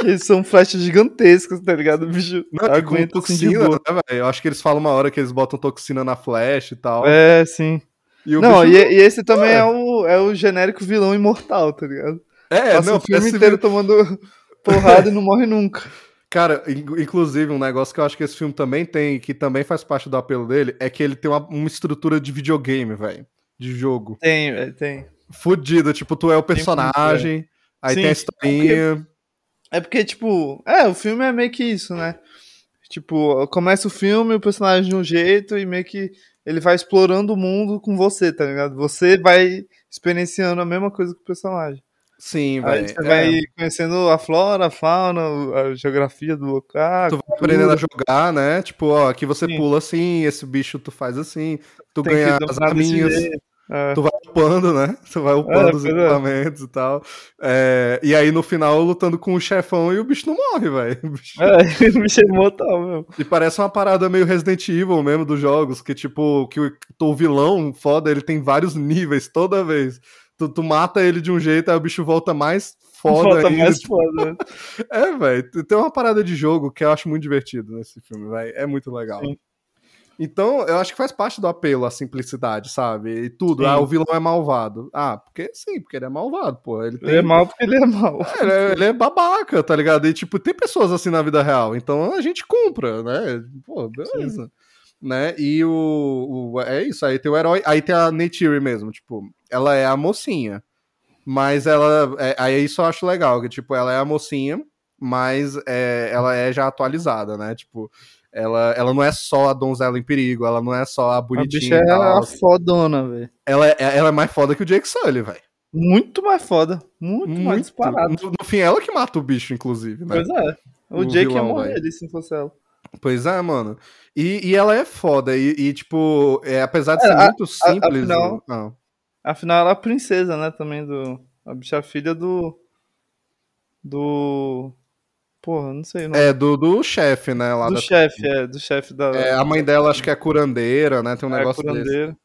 Que são flechas gigantescas, tá ligado? O bicho Não, e com assim toxina, boa. né, velho? Eu acho que eles falam uma hora que eles botam toxina na flecha e tal. É, sim. E Não, bicho- e, e esse também É. é o, é o genérico vilão imortal, tá ligado? É, Passa não, o filme inteiro tomando porrada e não morre nunca. Cara, in- inclusive, um negócio que eu acho que esse filme também tem, que também faz parte do apelo dele, é que ele tem uma, uma estrutura de videogame, velho. De jogo. Tem, velho, tem. Fudido, tipo, tu é o personagem, aí Sim, tem a historinha. É porque, tipo, é, o filme é meio que isso, né? Tipo, começa o filme, o personagem de um jeito e meio que ele vai explorando o mundo com você, tá ligado? Você vai experienciando a mesma coisa que o personagem. Sim, Aí velho. você é. vai conhecendo a flora, a fauna, a geografia do local. Tu vai aprendendo a jogar, né? Tipo, ó, aqui você Sim. pula assim, esse bicho tu faz assim, tu Tem ganha as arminhas. É. Tu vai upando, né? Tu vai upando É, os é. equipamentos e tal. É, e aí no final lutando com o chefão e o bicho não morre, velho. O bicho- É, o bicho é mortal mesmo. E parece uma parada meio Resident Evil mesmo dos jogos, que tipo, que o, o vilão foda, ele tem vários níveis toda vez. Tu, tu mata ele de um jeito, aí o bicho volta mais foda Volta ainda. mais tipo, foda. É, velho. Tem uma parada de jogo que eu acho muito divertido nesse filme, velho. É muito legal. Sim. Então, eu acho que faz parte do apelo a simplicidade, sabe? E tudo. Sim. Ah, o vilão é malvado. Ah, porque sim, porque ele é malvado, pô. Ele, tem... Ele é mal porque ele é mal. É, ele, é, ele é babaca, tá ligado? E, tipo, tem pessoas assim na vida real. Então a gente compra, né? Pô, beleza. Né? E o, o- É isso, aí tem o herói. Aí tem a Neytiri mesmo, tipo, ela é a mocinha. Mas ela. É, aí isso eu acho legal, que, tipo, ela é a mocinha, mas é, ela é já atualizada, né? Tipo, ela, ela não é só a donzela em perigo, ela não é só a A bonitinha. bicha e é a fodona, velho. Ela, é, ela é mais foda que o Jake Sully, velho. Muito mais foda. Muito, mais disparado. No, no fim, ela que mata o bicho, inclusive, né? Pois é. O, O Jake ia vilão, morrer velho. ali se não fosse ela. Pois é, mano. E, e ela é foda. E, e, tipo, é, apesar de É, ser a- muito simples. afinal- não. Afinal, ela é a princesa, né? Também do. A bicha filha do. Do. Porra, não sei o nome. É, do, do chefe, né? Lá do da- chefe, é. Do chefe da. É, a mãe dela acho que é curandeira, né? Tem um é, negócio desse. curandeira.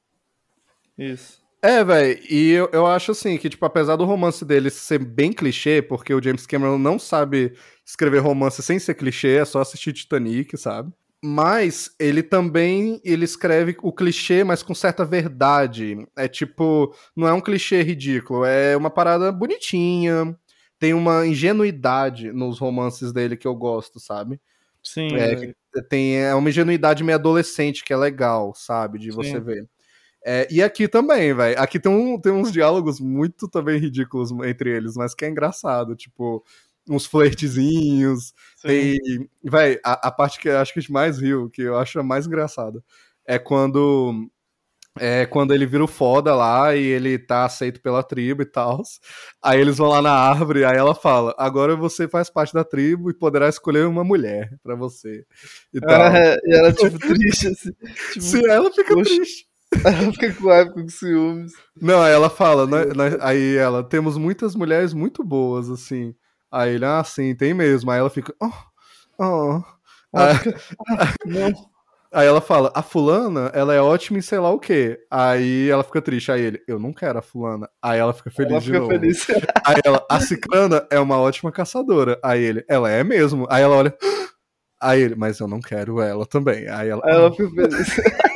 Isso. É, velho, e eu, eu acho assim, que, tipo, apesar do romance dele ser bem clichê, porque o James Cameron não sabe escrever romance sem ser clichê, é só assistir Titanic, sabe? Mas ele também, ele escreve o clichê, mas com certa verdade. É tipo, não é um clichê ridículo, é uma parada bonitinha, tem uma ingenuidade nos romances dele que eu gosto, sabe? Sim. É, tem é uma ingenuidade meio adolescente que é legal, sabe? De você Sim. ver. É, e aqui também, velho. Aqui tem, um, tem uns diálogos muito também ridículos entre eles, mas que é engraçado. Tipo, uns flertezinhos. Sim. Tem. Véi, a, a parte que eu acho que a gente mais riu, que eu acho a mais engraçada, é quando. É quando ele vira o foda lá e ele tá aceito pela tribo e tal. Aí eles vão lá na árvore, aí ela fala: agora você faz parte da tribo e poderá escolher uma mulher pra você. E. É, e ela, tipo, triste, assim. Tipo, Sim, ela fica Poxa. triste. Ela fica com raiva, com ciúmes. Não, aí ela fala, né, né, aí ela, temos muitas mulheres muito boas, assim. Aí ele, ah, sim, tem mesmo. Aí ela fica, oh, oh. Aí, ah, aí ela fala, a fulana, ela é ótima em sei lá o quê. Aí ela fica triste. Aí ele, eu não quero a fulana. Aí ela fica feliz Ela de fica novo. feliz. Aí ela, a ciclana é uma ótima caçadora. Aí ele, ela é mesmo. Aí ela olha, aí ele, mas eu não quero ela também. Aí ela, Aí ela fica feliz.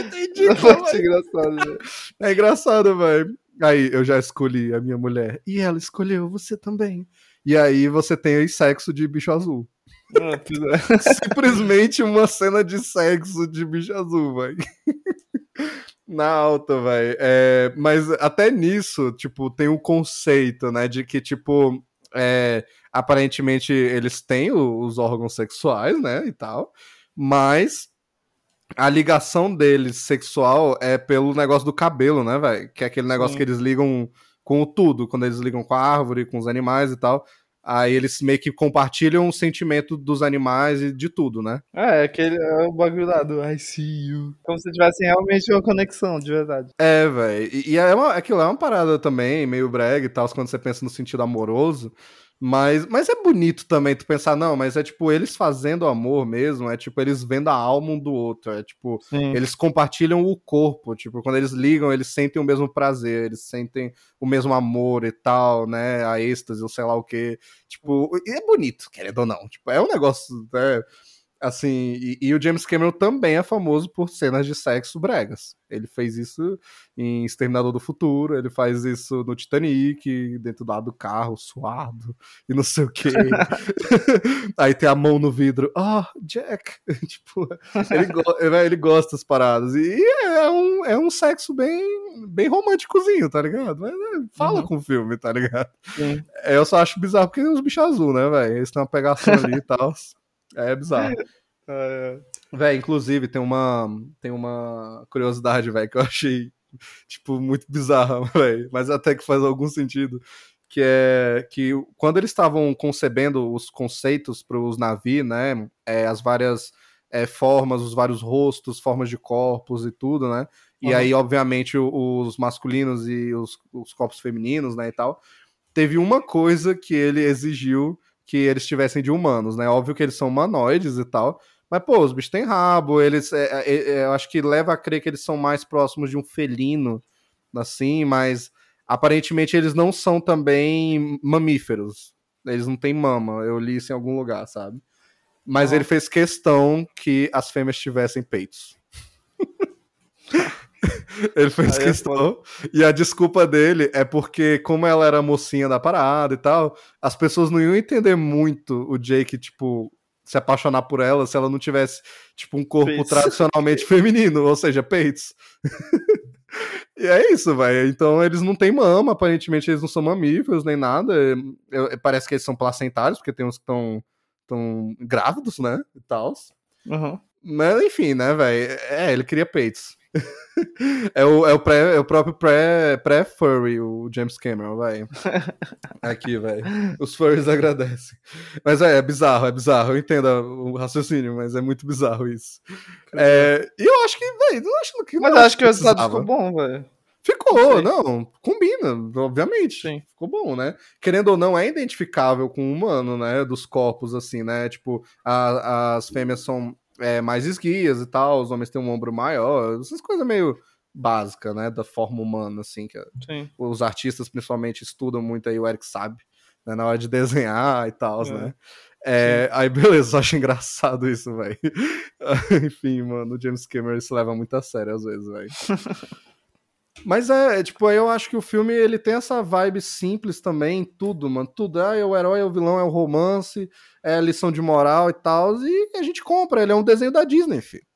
entendi. Ela foi engraçado, velho. É engraçado, velho. Aí eu já escolhi a minha mulher. E ela escolheu você também. E aí você tem aí sexo de bicho azul. Ah, é. Simplesmente uma cena de sexo de bicho azul, velho. Na alta, velho. É, mas até nisso, tipo, tem o conceito, né? De que, tipo, é, aparentemente eles têm o- os órgãos sexuais, né? E tal. Mas a ligação deles sexual é pelo negócio do cabelo, né, velho? Que é aquele negócio Sim. que eles ligam com o tudo, quando eles ligam com a árvore, com os animais e tal. Aí eles meio que compartilham o sentimento dos animais e de tudo, né? É, aquele é o bagulho lá do I see you. Como se tivessem realmente uma conexão, de verdade. É, velho. E, e é uma, aquilo é uma parada também, meio brega e tal, quando você pensa no sentido amoroso. Mas, mas é bonito também tu pensar, não, mas é tipo eles fazendo amor mesmo, é tipo eles vendo a alma um do outro, é tipo Sim. eles compartilham o corpo, tipo, quando eles ligam, eles sentem o mesmo prazer, eles sentem o mesmo amor e tal, né, a êxtase ou sei lá o que, tipo, é bonito, querendo ou não, tipo, é um negócio, né, assim, e, e o James Cameron também é famoso por cenas de sexo bregas, ele fez isso em Exterminador do Futuro, ele faz isso no Titanic, dentro lá do carro, suado, e não sei o que, aí tem a mão no vidro, ah, Jack, tipo, ele, go- ele gosta das paradas. E é um, é um sexo bem, bem românticozinho, tá ligado? Mas, né, fala Uhum. com o filme, tá ligado? Sim. É, Eu só acho bizarro porque os bichos azul, né, velho? Eles têm uma pegação ali e tal. É bizarro. É, Véi, inclusive, tem uma, tem uma curiosidade, velho, que eu achei, tipo, muito bizarra, velho. Mas até que faz algum sentido. Que é que quando eles estavam concebendo os conceitos para os navios, né? é, as várias é, formas, os vários rostos, formas de corpos e tudo, né? E Uhum. aí, obviamente, os masculinos e os, os corpos femininos, né, e tal. Teve uma coisa que ele exigiu que eles tivessem de humanos, né? Óbvio que eles são humanoides e tal. Mas, pô, os bichos têm rabo, eles. é, é, é, eu acho que leva a crer que eles são mais próximos de um felino, assim, mas aparentemente eles não são também mamíferos. Eles não têm mama, eu li isso em algum lugar, sabe? Mas Aham. ele fez questão que as fêmeas tivessem peitos. ele fez Aí é questão. E a desculpa dele é porque, como ela era mocinha da parada e tal, as pessoas não iam entender muito o Jake, tipo, se apaixonar por ela se ela não tivesse, tipo, um corpo Peitos. tradicionalmente feminino, ou seja, peitos. E é isso, velho. Então eles não têm mama, aparentemente eles não são mamíferos nem nada. Parece que eles são placentários, porque tem uns que estão tão grávidos, né? E tal. Uhum. Mas enfim, né, velho? É, ele queria peitos. É, o, é, o pré, é o próprio pré- pré-furry, o James Cameron, velho. Aqui, velho. Os furries agradecem. Mas é, é bizarro, é bizarro. Eu entendo o raciocínio, mas é muito bizarro isso. É, e eu acho que, velho, não acho que. Mas não acho que o resultado ficou bom, velho. Ficou, não, combina, obviamente. Sim. Ficou bom, né? Querendo ou não, é identificável com o humano, né? Dos corpos, assim, né? Tipo, a- as fêmeas são é, mais esguias e tal, os homens têm um ombro maior, essas coisas meio básicas, né? Da forma humana, assim, que Sim. os artistas principalmente estudam muito aí, o Eric sabe, né? Na hora de desenhar e tal, É. né? É, aí, beleza, eu acho engraçado isso, velho. Enfim, mano, o James Cameron se leva muito a sério às vezes, velho. Mas é, é, tipo, eu acho que o filme ele tem essa vibe simples também, tudo, mano. Tudo. Ah, é o herói, é o vilão, é o romance, é a lição de moral e tal. E a gente compra, ele é um desenho da Disney, filho.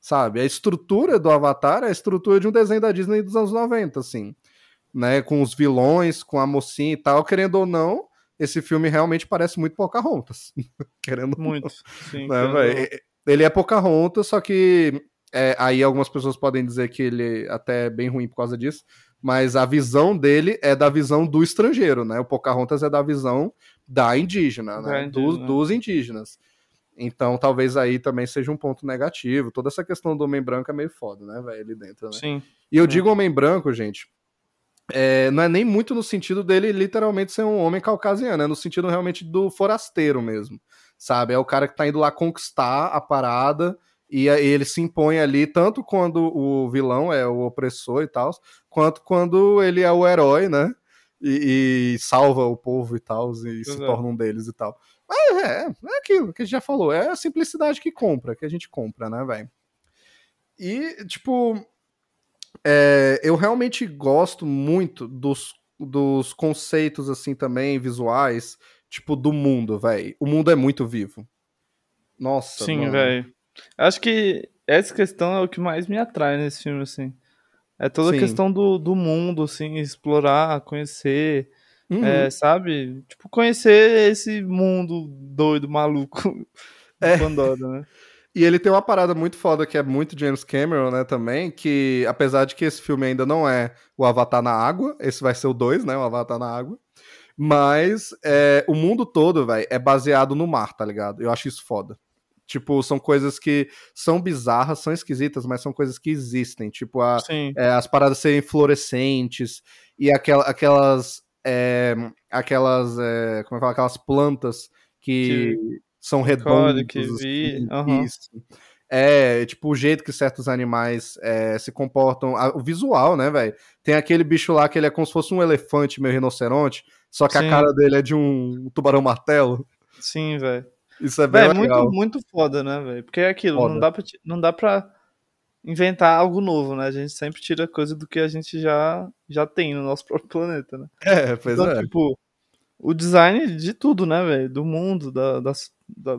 Sabe? A estrutura do Avatar é a estrutura de um desenho da Disney dos anos 90, assim. Né? Com os vilões, com a mocinha e tal. Querendo ou não, esse filme realmente parece muito Pocahontas. Querendo Muito. Sim. né, querendo-? Ele é Pocahontas, só que é, aí algumas pessoas podem dizer que ele até é bem ruim por causa disso, mas a visão dele é da visão do estrangeiro, né? O Pocahontas é da visão da indígena, né? Dos, indígena. dos indígenas. Então talvez aí também seja um ponto negativo. Toda essa questão do homem branco é meio foda, né, velho, ali dentro, né? Sim. E eu Sim. digo homem branco, gente, é, não é nem muito no sentido dele literalmente ser um homem caucasiano, é no sentido realmente do forasteiro mesmo, sabe? É o cara que tá indo lá conquistar a parada e aí ele se impõe ali tanto quando o vilão é o opressor e tal, quanto quando ele é o herói, né? E, e salva o povo e tal, e se Exato. torna um deles e tal. Mas é, é aquilo que a gente já falou, é a simplicidade que compra, que a gente compra, né, velho? E, tipo, é, eu realmente gosto muito dos, dos conceitos, assim, também, visuais, tipo, do mundo, velho. O mundo é muito vivo. Nossa, Sim, velho. Acho que essa questão é o que mais me atrai nesse filme, assim. É toda Sim. a questão do, do mundo, assim, explorar, conhecer, Uhum. é, sabe? Tipo, conhecer esse mundo doido, maluco É. Pandora, né? E ele tem uma parada muito foda que é muito James Cameron, né, também, que apesar de que esse filme ainda não é o Avatar na Água, esse vai ser o 2, né, o Avatar na Água, mas é, o mundo todo, velho, é baseado no mar, tá ligado? Eu acho isso foda. Tipo, são coisas que são bizarras, são esquisitas, mas são coisas que existem. Tipo, a, é, as paradas serem fluorescentes e aquela, aquelas é, aquelas é, como é que fala? aquelas plantas que, são redondas que vi, assim, aham. isso. é tipo o jeito que certos animais é, se comportam a- o visual né velho tem aquele bicho lá que ele é como se fosse um elefante meio rinoceronte só que Sim. a cara dele é de um tubarão martelo Sim, velho. Isso é bem Véi, legal muito, muito foda, né, velho? Porque é aquilo, Foda. não dá, pra, não dá pra inventar algo novo, né? A gente sempre tira coisa do que a gente já, já tem no nosso próprio planeta, né? é pois Então, é tipo, o design de tudo, né, velho? Do mundo, da, das- da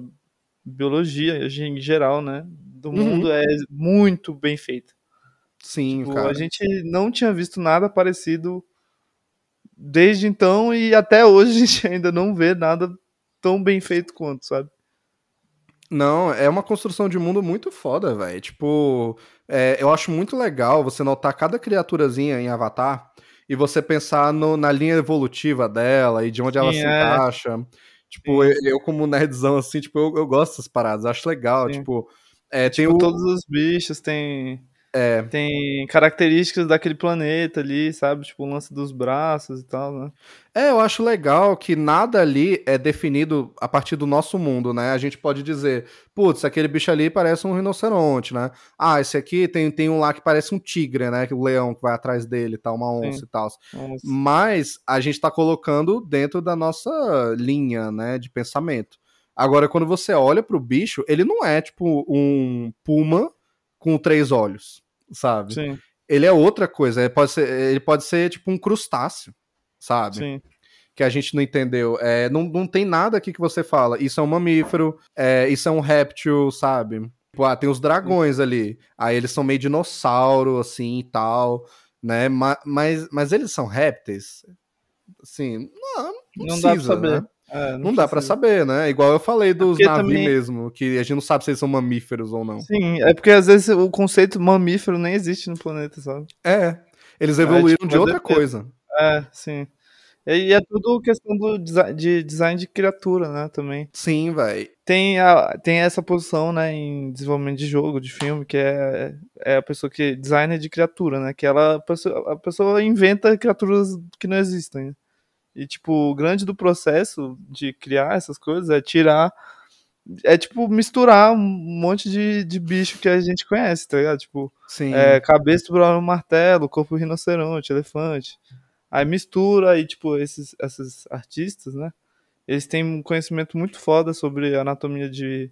biologia em geral, né? Do Uhum. mundo é muito bem feito. sim Tipo, cara a gente não tinha visto nada parecido desde então e até hoje a gente ainda não vê nada tão bem feito quanto, sabe? Não, é uma construção de mundo muito foda, velho. Tipo, é, eu acho muito legal você notar cada criaturazinha em Avatar e você pensar no- na linha evolutiva dela e de onde ela Sim, se é. encaixa. Tipo, eu, eu como nerdzão, assim, tipo, eu, eu gosto dessas paradas, acho legal. Sim. Tipo, É, tem Tipo, o. todos os bichos têm, É, têm características daquele planeta ali, sabe? Tipo, o lance dos braços e tal, né? É, eu acho legal que nada ali é definido a partir do nosso mundo, né? A gente pode dizer, putz, aquele bicho ali parece um rinoceronte, né? Ah, esse aqui tem, tem um lá que parece um tigre, né? Que o leão que vai atrás dele, tá? Uma onça Sim. e tal. Mas a gente tá colocando dentro da nossa linha, né? De pensamento. Agora, quando você olha pro bicho, ele não é tipo um puma com três olhos, sabe? Sim, Ele é outra coisa. Ele pode ser, ele pode ser tipo um crustáceo, sabe? sim. que a gente não entendeu. É, não, não tem nada aqui que você fala. Isso é um mamífero, é, isso é um réptil, sabe? Tipo, ah, tem os dragões ali. Aí eles são meio dinossauro, assim e tal, né? Ma- Mas, mas eles são répteis? Assim, não, não, Não dá pra precisa, saber. né? É, Não, dá pra precisa. saber, né? Igual eu falei dos porque navios também- mesmo, que a gente não sabe se eles são mamíferos ou não. Sim, é porque às vezes o conceito mamífero nem existe no planeta, sabe? É, eles evoluíram tipo, de outra ter- coisa. É, sim. E é tudo questão do desi- de design de criatura, né, também. Sim, velho. Tem, a, tem essa posição, né, em desenvolvimento de jogo, de filme, que é, é a pessoa que designer de criatura, né, que ela, a pessoa, a pessoa inventa criaturas que não existem. E, tipo, o grande do processo de criar essas coisas é tirar, é, tipo, misturar um monte de, de bicho que a gente conhece, tá ligado? Tipo, Sim. é, cabeça do Bruno Martelo, corpo do rinoceronte, elefante. Aí mistura e, tipo, esses, esses artistas, né? Eles têm um conhecimento muito foda sobre anatomia de,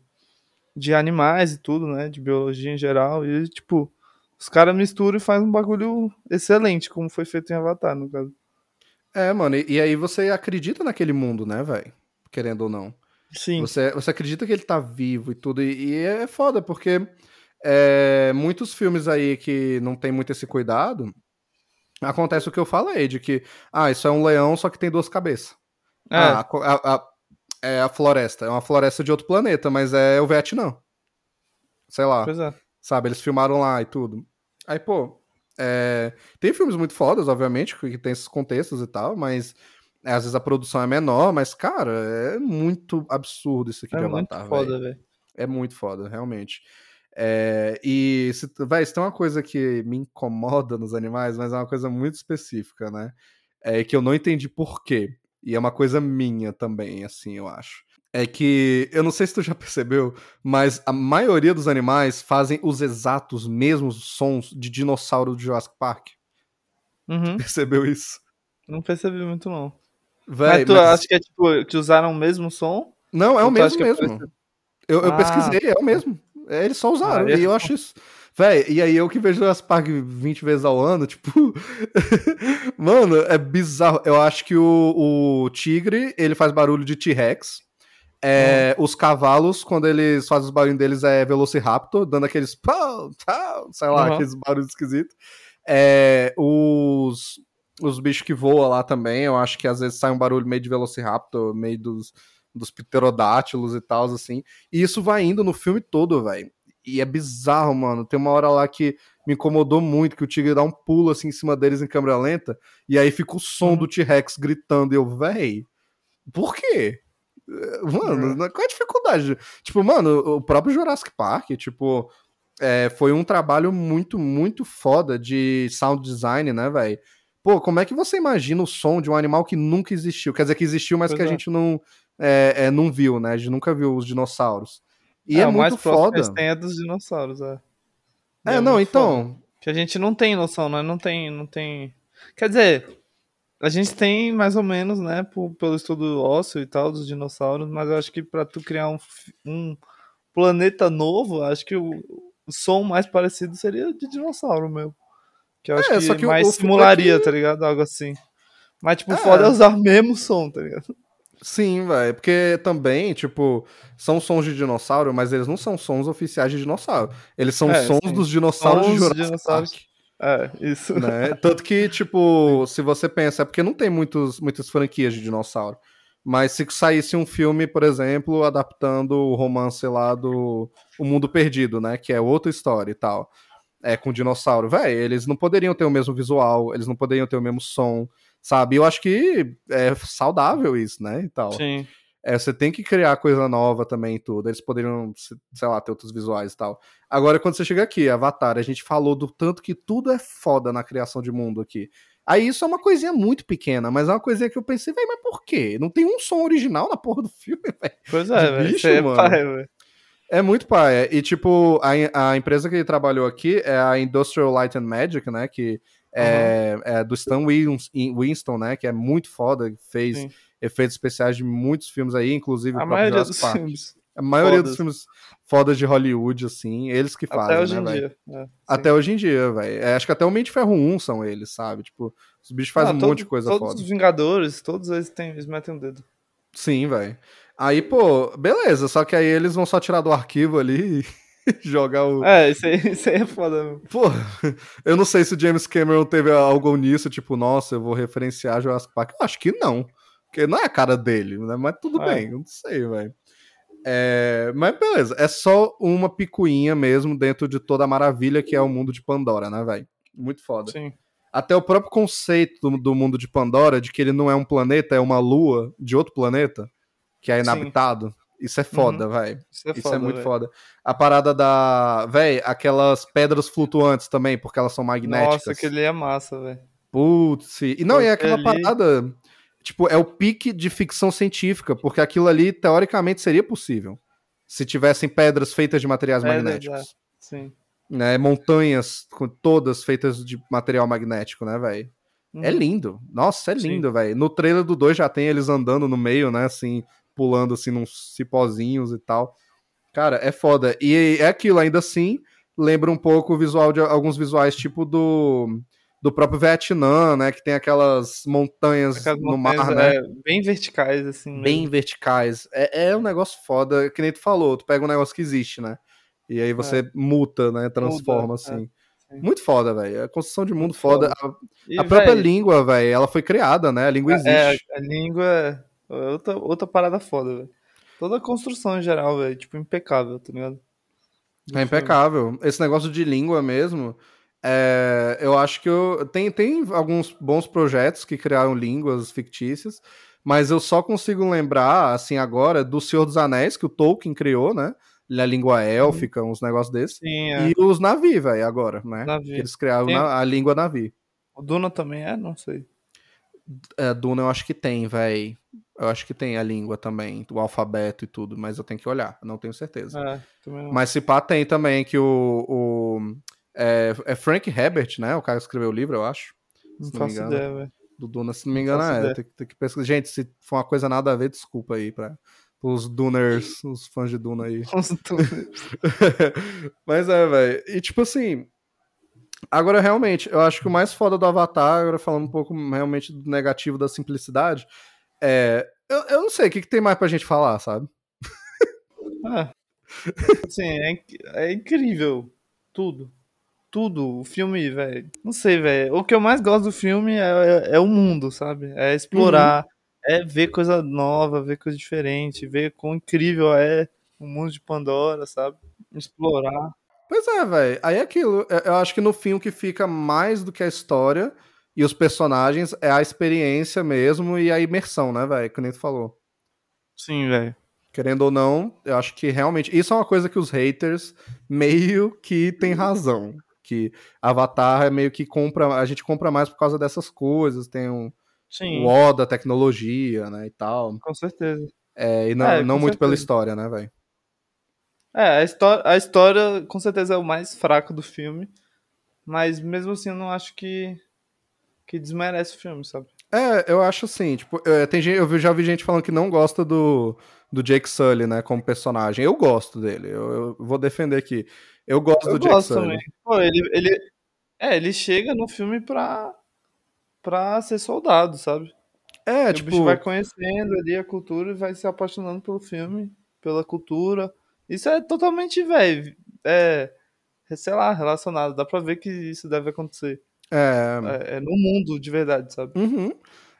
de animais e tudo, né? De biologia em geral. E, tipo, os caras misturam e fazem um bagulho excelente, como foi feito em Avatar, no caso. É, mano, e, e aí você acredita naquele mundo, né, velho? Querendo ou não. Sim. Você, você acredita que ele tá vivo e tudo, e, e é foda, porque é, muitos filmes aí que não tem muito esse cuidado, acontece o que eu falei, de que, ah, isso é um leão, só que tem duas cabeças. É, Ah, a, a- é a floresta, é uma floresta de outro planeta, mas é o Vietnã. Sei lá, pois é. sabe? Eles filmaram lá e tudo. Aí, pô, é, tem filmes muito fodas, obviamente, que tem esses contextos e tal, mas é, às vezes a produção é menor, mas, cara, é muito absurdo isso aqui É de muito Avatar, foda, velho. velho. É muito foda, realmente. É, e, se, véi, se tem uma coisa que me incomoda nos animais, mas é uma coisa muito específica, né? É que eu não entendi por quê. E é uma coisa minha também, assim, eu acho. É que, eu não sei se tu já percebeu, mas a maioria dos animais fazem os exatos mesmos sons de dinossauro de Jurassic Park. Uhum. Percebeu isso? Não percebi muito, não. Véi, mas tu mas- acha que é tipo, que usaram o mesmo som? Não, é o mesmo é mesmo. parecido? Eu, eu Ah. pesquisei, é o mesmo. É, eles só usaram. Ah, é? E eu acho isso. Véi, e aí eu que vejo Jurassic Park 20 vezes ao ano, tipo. Mano, é bizarro. Eu acho que o, o tigre, ele faz barulho de T-Rex. É, Os cavalos, quando eles fazem os barulhos deles, é Velociraptor, dando aqueles. Pau, tal, sei lá, Uhum. aqueles barulhos esquisitos. É, os, os bichos que voam lá também, eu acho que às vezes sai um barulho meio de Velociraptor, meio dos, dos pterodátilos e tal, assim. E isso vai indo no filme todo, velho. E é bizarro, mano. Tem uma hora lá que me incomodou muito, que o tigre dá um pulo assim em cima deles em câmera lenta, e aí fica o som Uhum. do T-Rex gritando, e eu, véi, por quê? Eh, Mano, Uhum. qual é a dificuldade? Tipo, mano, o próprio Jurassic Park, tipo, é, foi um trabalho muito, muito foda de sound design, né, velho? Pô, como é que você imagina o som de um animal que nunca existiu? Quer dizer, que existiu, mas Pois que a é. gente não, é, é, não viu, né? A gente nunca viu os dinossauros. E é, mais muito que foda. eles têm é dos dinossauros, é. É, não, muito foda. então. Que a gente não tem noção, né? Não tem, não tem. Quer dizer, a gente tem mais ou menos, né, por- pelo estudo ósseo e tal dos dinossauros, mas eu acho que pra tu criar um, um planeta novo, acho que o, o som mais parecido seria de dinossauro mesmo. Que eu acho É, que, só que o- mais o é simularia, que- tá ligado? Algo assim. Mas, tipo, É. foda é usar mesmo som, tá ligado? Sim, velho. Porque também, tipo, são sons de dinossauro, mas eles não são sons oficiais de dinossauro. Eles são É, sons sim. dos dinossauros Sons de de Jurassic dinossauros. É, isso. né? Tanto que, tipo, se você pensa, é porque não tem muitos, muitas franquias de dinossauro. Mas se saísse um filme, por exemplo, adaptando o romance lá do O Mundo Perdido, né? Que é outra história e tal. É com dinossauro. Véi, eles não poderiam ter o mesmo visual, eles não poderiam ter o mesmo som, sabe? Eu acho que é saudável isso, né? E tal. Sim. É, você tem que criar coisa nova também tudo. Eles poderiam, sei lá, ter outros visuais e tal. Agora, quando você chega aqui, Avatar, a gente falou do tanto que tudo é foda na criação de mundo aqui. Aí isso é uma coisinha muito pequena, mas é uma coisinha que eu pensei, velho, mas por quê? Não tem um som original na porra do filme, velho. Pois é, velho. É, pai, velho. É muito pai. E, tipo, a, a empresa que ele trabalhou aqui é a Industrial Light and Magic, né? Que é, uhum. é do Stan Winston, né? Que é muito foda, fez Sim. Efeitos especiais de muitos filmes aí, inclusive a maioria dos Park. filmes. A maioria Fodas. dos filmes fodas de Hollywood, assim, eles que fazem, até hoje né, em dia. É, até hoje em dia, velho. É, acho que até o Mente Ferro 1 são eles, sabe? Tipo, os bichos fazem um todo, monte de coisa todos foda. Todos os Vingadores, todos eles, têm, eles metem um dedo. Sim, velho. Aí, pô, beleza, só que aí eles vão só tirar do arquivo ali e jogar o. É, isso aí, isso aí é foda. Meu. Pô, eu não sei se o James Cameron teve algo nisso, tipo, nossa, eu vou referenciar Jurassic Park. Eu acho que não. Porque não é a cara dele, né? Mas tudo é. bem, eu não sei, velho. É, mas beleza, é só uma picuinha mesmo dentro de toda a maravilha que é o mundo de Pandora, né, velho? Muito foda. Sim. Até o próprio conceito do, do, mundo de Pandora, de que ele não é um planeta, é uma lua de outro planeta, que é inabitado. Sim. Isso é foda, uhum. velho. Isso, é, Isso é foda, é muito véio. foda. A parada da. Véi, aquelas pedras flutuantes também, porque elas são magnéticas. Nossa, aquele é massa, velho. Putz. E não, e é aquela ali... parada. Tipo, é o pique de ficção científica, porque aquilo ali, teoricamente, seria possível. Se tivessem pedras feitas de materiais magnéticos. É, sim. Né, montanhas todas feitas de material magnético, né, velho? É uhum. É lindo. Nossa, é lindo, velho. No trailer do 2 já tem eles andando no meio, né, assim, pulando assim nos cipózinhos e tal. Cara, é foda. E é aquilo, ainda assim, lembra um pouco o visual de alguns visuais tipo do do próprio Vietnã, né, que tem aquelas montanhas aquelas no montanhas, mar, né? É, bem verticais assim. Bem mesmo. verticais. É, é um negócio foda, que nem tu falou, tu pega um negócio que existe, né? E aí você é. muta, né, transforma Muda, assim. É. Muito foda, velho. A construção de mundo foda. foda. A, a própria língua, velho, ela foi criada, né? A língua é, existe. É, a língua é outra, outra parada foda, velho. Toda a construção em geral, velho, tipo, impecável, tá ligado? Do é impecável. Filme. Esse negócio de língua mesmo, é, eu acho que eu, tem, tem alguns bons projetos que criaram línguas fictícias, mas eu só consigo lembrar, assim, agora, do Senhor dos Anéis, que o Tolkien criou, né? A língua élfica, uns negócios desses. Sim, é. E os Navi, velho, agora, né? Navi. Eles criaram tem... a língua Navi. O Duna também é? Não sei. É, Duna eu acho que tem, velho. Eu acho que tem a língua também, o alfabeto e tudo, mas eu tenho que olhar, não tenho certeza. É, mas se pá, tem também que o. o é, é, Frank Herbert, né? O cara que escreveu o livro, eu acho. Não, não faço ideia, velho. Do Duna, se não me engano, é. Tem, tem, que pesquisar. Gente, se for uma coisa nada a ver, desculpa aí pra os Duners, os fãs de Duna aí. Os Duners. mas é, velho. E tipo assim. Agora, realmente, eu acho que o mais foda do Avatar, agora falando um pouco realmente do negativo da simplicidade, é, eu, eu não sei, o que, que tem mais pra gente falar, sabe? Ah, assim, é, é incrível. Tudo. Tudo. O filme, velho. Não sei, velho. O que eu mais gosto do filme é, é, é o mundo, sabe? É explorar, uhum. é ver coisa nova, ver coisa diferente, ver quão incrível é o mundo de Pandora, sabe? Explorar. Pois é, velho. Aí é aquilo. Eu acho que no fim o que fica mais do que a história e os personagens é a experiência mesmo e a imersão, né, velho? Que nem tu falou. Sim, velho. Querendo ou não, eu acho que realmente. Isso é uma coisa que os haters meio que tem razão. Que Avatar é meio que compra. A gente compra mais por causa dessas coisas. Tem um. Sim. O O da tecnologia, né? E tal. Com certeza. É, e não, é, não muito certeza. pela história, né, velho? É, a história, a história com certeza é o mais fraco do filme. Mas mesmo assim eu não acho que que desmerece o filme, sabe? É, eu acho assim, tipo, é, tem gente, eu já vi gente falando que não gosta do, do Jake Sully, né, como personagem. Eu gosto dele, eu, eu vou defender aqui. Eu gosto eu do gosto Jake Sully. Pô, ele, ele, é, ele chega no filme pra, pra ser soldado, sabe? É, e tipo... O bicho vai conhecendo ali a cultura e vai se apaixonando pelo filme, pela cultura. Isso é totalmente, velho, é, sei lá, relacionado. Dá pra ver que isso deve acontecer. É... é, é no mundo de verdade, sabe? Uhum.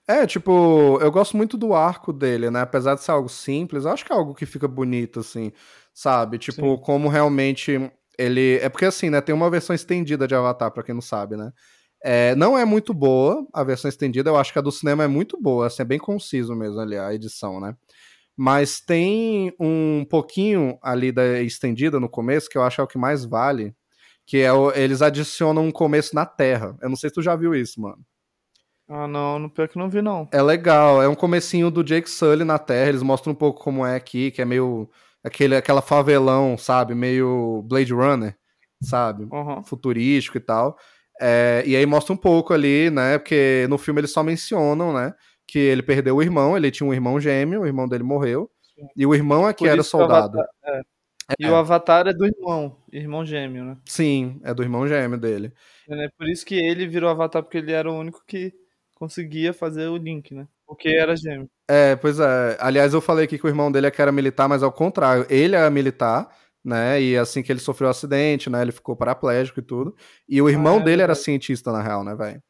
É, tipo, eu gosto muito do arco dele, né? Apesar de ser algo simples, eu acho que é algo que fica bonito, assim, sabe? Tipo, Sim. como realmente ele. É porque, assim, né? Tem uma versão estendida de Avatar, pra quem não sabe, né? É, não é muito boa a versão estendida, eu acho que a do cinema é muito boa, assim, é bem conciso mesmo ali, a edição, né? Mas tem um pouquinho ali da estendida no começo, que eu acho que é o que mais vale, que é o, eles adicionam um começo na Terra. Eu não sei se tu já viu isso, mano. Ah, não, no pior que não vi, não. É legal, é um comecinho do Jake Sully na Terra, eles mostram um pouco como é aqui, que é meio aquele aquela favelão, sabe, meio Blade Runner, sabe, Uhum. futurístico e tal. É, e aí mostra um pouco ali, né, porque no filme eles só mencionam, né, que ele perdeu o irmão, ele tinha um irmão gêmeo, o irmão dele morreu, Sim. e o irmão é que Por era soldado. Avatar- é. E o Avatar é do irmão, irmão gêmeo, né? Sim, é do irmão gêmeo dele. É por isso que ele virou Avatar, porque ele era o único que conseguia fazer o link, né? Porque era gêmeo. É, pois é. Aliás, eu falei aqui que o irmão dele é que era militar, mas ao contrário, ele era militar, né? E assim que ele sofreu o acidente, né? Ele ficou paraplégico e tudo. E o irmão é dele era cientista, na real, né, velho?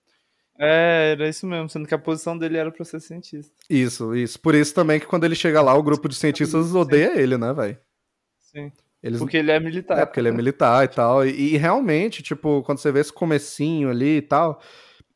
É, era isso mesmo, sendo que a posição dele era pra ser cientista. Isso, isso. Por isso também que quando ele chega lá, o grupo de cientistas odeia ele, né, velho? Sim. Eles... Porque ele é militar. É, porque ele é militar e tal. E, e realmente, tipo, quando você vê esse comecinho ali e tal,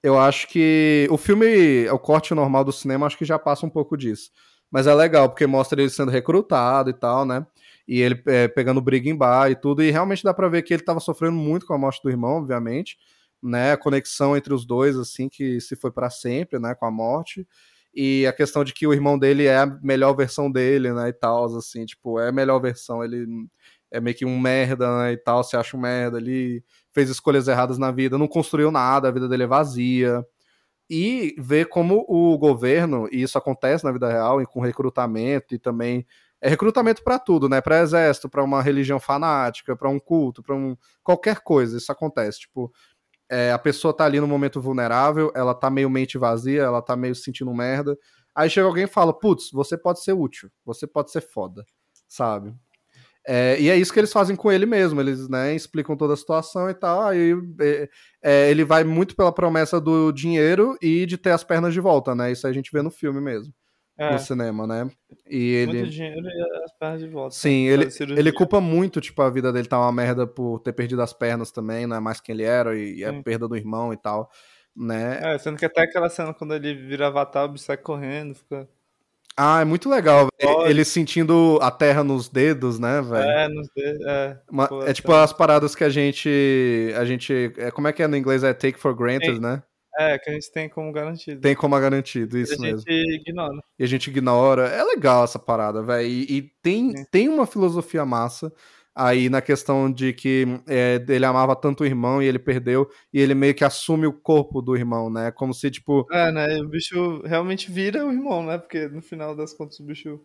eu acho que o filme, o corte normal do cinema, acho que já passa um pouco disso. Mas é legal, porque mostra ele sendo recrutado e tal, né? E ele é, pegando briga em bar e tudo. E realmente dá pra ver que ele tava sofrendo muito com a morte do irmão, obviamente. Né? A conexão entre os dois, assim, que se foi para sempre, né? Com a morte. E a questão de que o irmão dele é a melhor versão dele, né? E tal, assim, tipo, é a melhor versão. Ele é meio que um merda, né? E tal, se acha um merda ali, fez escolhas erradas na vida, não construiu nada, a vida dele é vazia. E ver como o governo, e isso acontece na vida real, e com recrutamento e também. É recrutamento para tudo, né? Para exército, para uma religião fanática, para um culto, para um qualquer coisa, isso acontece. Tipo, é, a pessoa tá ali no momento vulnerável, ela tá meio mente vazia, ela tá meio se sentindo merda. Aí chega alguém e fala: Putz, você pode ser útil, você pode ser foda, sabe? É, e é isso que eles fazem com ele mesmo, eles né, explicam toda a situação e tal. Aí é, é, ele vai muito pela promessa do dinheiro e de ter as pernas de volta, né? Isso a gente vê no filme mesmo, É, no cinema, né? E ele. muito dinheiro e as pernas de volta. Sim, ele, ele culpa muito, tipo, a vida dele tá uma merda por ter perdido as pernas também, não é mais quem ele era, e a Sim. perda do irmão e tal, né? É, sendo que até aquela cena quando ele vira avatar, o bicho sai correndo, fica. Ah, é muito legal. Olha. ele sentindo a terra nos dedos, né, velho? É, nos dedos. É, Uma- pô, é tipo as paradas que a gente, a gente, é, como é que é no inglês? É take for granted, Sim. né? é, que a gente tem como garantido. Tem como garantido, E isso a mesmo. gente ignora. E a gente ignora. É legal essa parada, velho. E, e tem, tem uma filosofia massa aí na questão de que é, ele amava tanto o irmão e ele perdeu, e ele meio que assume o corpo do irmão, né? Como se, tipo, É, né? O bicho realmente vira o irmão, né? Porque no final das contas o bicho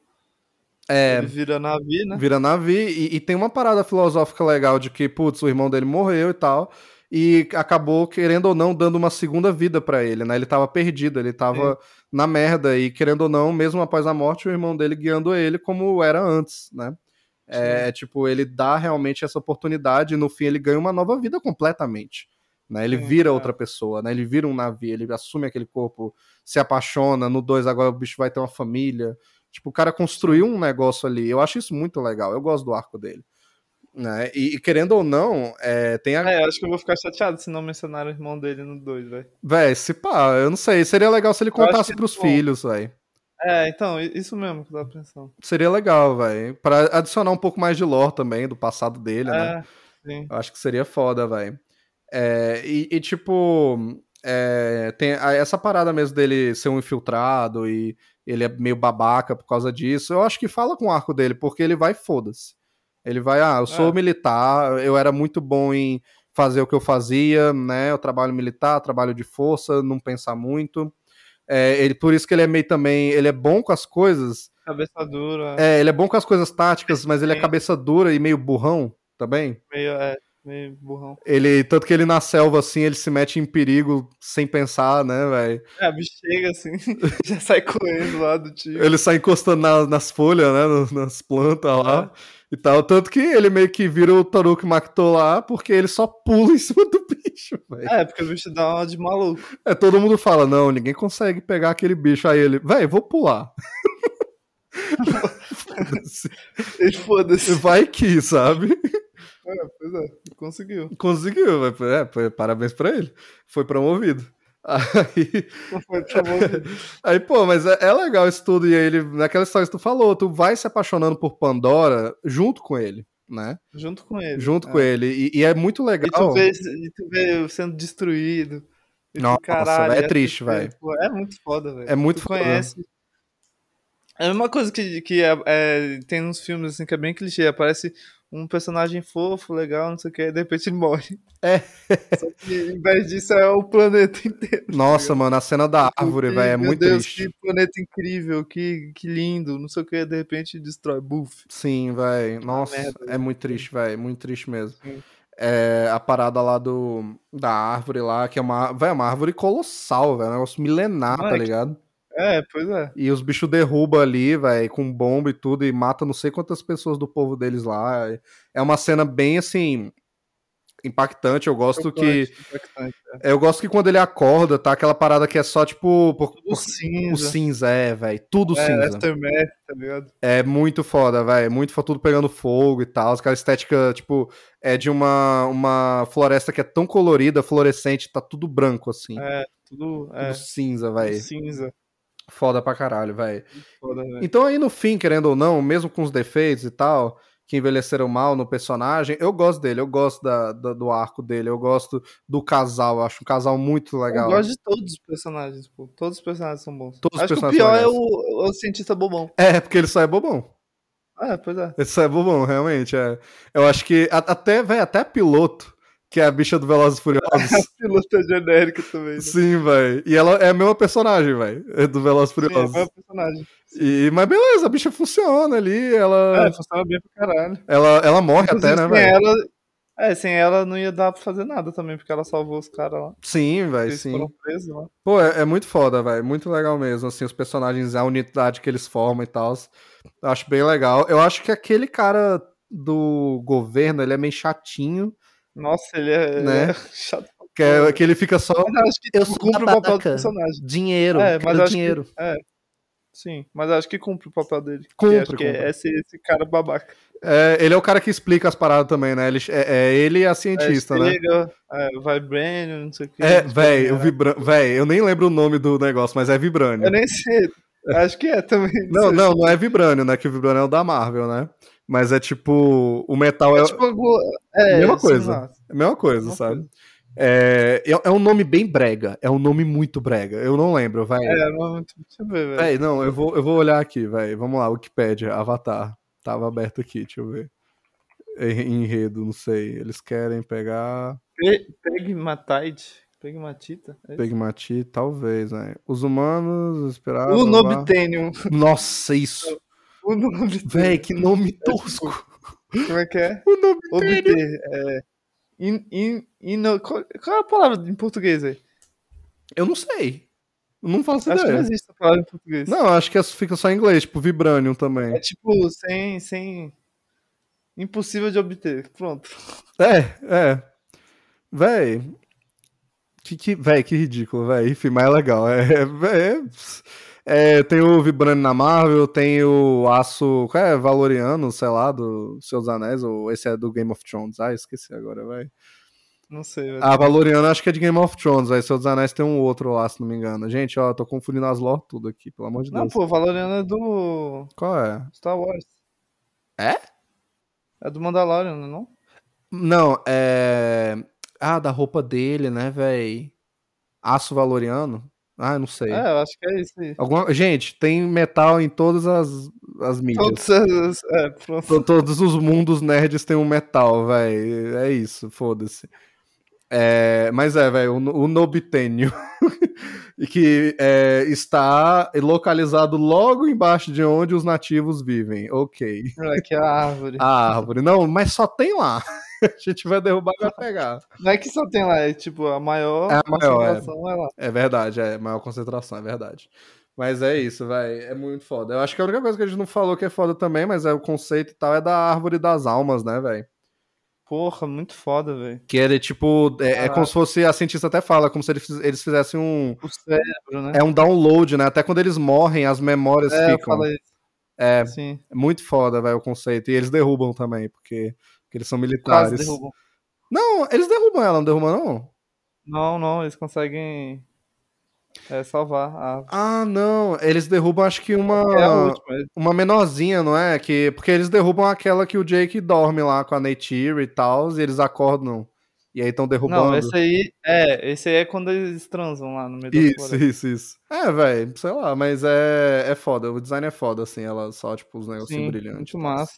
é, ele vira navio, né? vira navio. E, e tem uma parada filosófica legal de que, putz, o irmão dele morreu e tal. E acabou, querendo ou não, dando uma segunda vida pra ele, né? Ele tava perdido, ele tava na merda. E querendo ou não, mesmo após a morte, o irmão dele guiando ele como era antes, né? É, tipo, ele dá realmente essa oportunidade e no fim ele ganha uma nova vida completamente. Né? Ele Sim, vira é. outra pessoa, né? Ele vira um navio, ele assume aquele corpo, se apaixona. No 2 agora o bicho vai ter uma família. Tipo, o cara construiu um negócio ali. Eu acho isso muito legal. Eu gosto do arco dele. Né? E, e querendo ou não, é, tem a. É, acho que eu vou ficar chateado se não mencionar o irmão dele no 2, velho. Véi, se pá, eu não sei. Seria legal se ele contasse pros bom. filhos, velho. É, então, isso mesmo que eu tava pensando. Seria legal, velho. Pra adicionar um pouco mais de lore também, do passado dele, né? É, sim. Eu acho que seria foda, velho. É, e, e, tipo, é, tem essa parada mesmo dele ser um infiltrado e ele é meio babaca por causa disso. Eu acho que fala com o arco dele, porque ele vai foda-se. Ele vai, ah, eu sou É. militar, eu era muito bom em fazer o que eu fazia, né? Eu trabalho militar, trabalho de força, não pensar muito. É, ele, por isso que ele é meio também, ele é bom com as coisas. Cabeça dura, É, ele é bom com as coisas táticas, mas ele é cabeça dura e meio burrão também. meio, é, meio burrão. Ele, tanto que ele na selva, assim, ele se mete em perigo sem pensar, né, velho? É, bicho chega assim, já sai correndo lá do tio. Ele sai encostando na- nas folhas, né, nas plantas lá e tal. Tanto que ele meio que vira o Taruki Makuto lá, porque ele só pula em cima do bicho, velho. É, porque o bicho dá uma de maluco. É, todo mundo fala, não, ninguém consegue pegar aquele bicho. Aí ele, velho, vou pular. Foda-se. Foda-se. Vai que, sabe? É, pois é, conseguiu. Conseguiu, é, parabéns pra ele. Foi promovido. Aí, aí, pô, mas é, é legal isso tudo. E aí ele, naquela história que tu falou, tu vai se apaixonando por Pandora junto com ele, né? Junto com ele. Junto É. com ele. E, e é muito E legal. tu, vê, e tu vê sendo destruído. E tu, Nossa, caralho, é essa triste, velho. É muito foda, velho. É muito tu foda. conhece. É a mesma coisa que, que é- é, tem nos filmes assim, que é bem clichê. Aparece um personagem fofo, legal, não sei o que, de repente ele morre. É. Só que em vez disso é o planeta inteiro. Nossa, mano, a cena da Tu árvore, velho, é Meu muito Deus, triste. que planeta incrível, que, que lindo, não sei o que, de repente destrói. Buf. Sim, velho. Nossa, merda, é muito triste, velho. Muito triste mesmo. Sim. É, a parada lá do da árvore lá, que é uma, véio, uma árvore colossal, velho. Um negócio milenar, Não, tá é ligado? É, pois é. E os bichos derrubam ali, velho, com bomba e tudo, e mata não sei quantas pessoas do povo deles lá. É uma cena bem assim. Impactante. Eu gosto que. Chocante, impactante, é. Eu gosto que quando ele acorda, tá aquela parada que é só, tipo. por- Tudo por- cinza. o cinza, é, velho. Tudo é, cinza. Aftermath, tá ligado? É muito foda, velho. Muito foda, tudo pegando fogo e tal. Aquela estética, tipo, é de uma, uma floresta que é tão colorida, fluorescente, tá tudo branco, assim. É, tudo, é, tudo cinza, tudo velho. cinza. Foda pra caralho, velho. Então aí no fim, querendo ou não, mesmo com os defeitos e tal, que envelheceram mal no personagem, eu gosto dele, eu gosto da, da- do arco dele, eu gosto do casal, acho um casal muito legal. Eu gosto de todos os personagens, pô. Todos os personagens são bons. Todos os Acho que o personagens pior é o, o cientista bobão. É, porque ele só é bobão. Ah, pois é. Ele só é bobão, realmente. É. Eu acho que até, velho, até piloto, que é a bicha do Velozes Furiosos. A pilota genérica também. Né? Sim, velho. E ela é a mesma personagem, velho, é do Velozes e Sim, é Furiosos. meu personagem. E, mas beleza, a bicha funciona ali, ela, É, funciona bem pra caralho. ela, ela morre Inclusive, até, né, velho? ela. É, sem ela não ia dar pra fazer nada também, porque ela salvou os caras lá. Sim, velho, sim. foram presos lá. Pô, é, é muito foda, velho. Muito legal mesmo, assim, os personagens, a unidade que eles formam e tal. Acho bem legal. Eu acho que aquele cara do governo, ele é meio chatinho, Nossa, ele é, Né? é chato. que, é, que ele fica só Mas eu acho que Eu tipo, sou cumpre o papel do personagem. dinheiro, É, mas acho dinheiro. que. É. Sim, mas acho que cumpre o papel dele. Cumpre, acho que cumpre. é esse, esse cara babaca. É, ele é o cara que explica as paradas também, né? Ele, é, é ele e a cientista, é, né? chega, É, Vibranium, não sei o que. É, véi, o Vibra... véi, eu nem lembro o nome do negócio, mas é Vibrânio. Eu nem sei. Acho que é também. Não, sei. não, não é Vibrânio, né? Que o Vibrânio é o da Marvel, né? Mas é tipo. O metal é, É tipo algo- é, Mesma coisa. não. a mesma coisa, mesma sabe? É, é, é um nome bem brega. É um nome muito brega. Eu não lembro, vai. É, mas deixa eu ver, velho. Não, eu vou, eu vou olhar aqui, velho. Vamos lá, Wikipedia, Avatar. Tava aberto aqui, deixa eu ver. En- Enredo, não sei. Eles querem pegar. Pe- Pegmatite. Pegmatita? É isso? Pegmati, talvez, velho. Os humanos esperavam. Nobitanium. Nossa, isso. O Nobitanium. Véi, que nome tipo tosco. Como é que é? O nome Obter. É. In, in, ino- qual, qual é a palavra em português aí? Eu não sei. Eu não faço Acho que não ideia. existe essa palavra em português. Não, acho que fica só em inglês, tipo Vibranium também. É tipo, sem, sem. Impossível de obter. Pronto. É, é. Véi. Que, que, véi, que ridículo, véi. Enfim, mas é legal. É, é, é, tem o Vibranium na Marvel, tem o Aço. Qual é? Valoriano, sei lá, do Seus Anéis, ou esse é do Game of Thrones. Ah, esqueci agora, véi. Não sei, velho. A Valoriano acho que é de Game of Thrones, aí Seus Anéis tem um outro lá, se não me engano. Gente, ó, tô confundindo as lore tudo aqui, pelo amor de não, Deus. pô, Valoriano é do Qual é? Star Wars. É? É do Mandalorian, não é não? Não, é. Ah, da roupa dele, né, véi? Aço Valoriano? Ah, não sei. É, eu acho que é isso aí. Alguma... Gente, tem metal em todas as, as mídias. Todos as. É, Todos os mundos nerds têm um metal, véi. É isso, foda-se. É, mas é, velho, o, o Nobitênio. e que é, está localizado logo embaixo de onde os nativos vivem. Ok. Moleque, é a árvore. A árvore. Não, mas só tem lá. A gente vai derrubar e vai pegar. Não é que só tem lá, é tipo, a maior É a maior, é. concentração é lá. É verdade, é maior concentração, é verdade. Mas é isso, velho. É muito foda. Eu acho que a única coisa que a gente não falou que é foda também, mas é o conceito e tal, é da árvore das almas, né, velho? Porra, muito foda, velho. Que ele, tipo, é, é como se fosse, a cientista até fala, como se eles, fiz- eles fizessem um. O cérebro, né? É um download, né? Até quando eles morrem, as memórias É, eu ficam. falo isso. É, Sim. é muito foda, velho, o conceito. E eles derrubam também, porque, porque eles são militares. Não, eles derrubam ela, não derrubam, não? Não, não, eles conseguem É salvar a. Ah, não. Eles derrubam, acho que uma. É última. Uma menorzinha, não é? Que, porque eles derrubam aquela que o Jake dorme lá com a Neytiri e tal, e eles acordam. E aí estão derrubando. Não, esse aí. É, esse aí é quando eles transam lá no meio da Isso, floresta. isso, isso. É, velho, sei lá, mas é, é foda. O design é foda, assim, ela só, tipo, os negócios Sim, brilhantes. muito massa.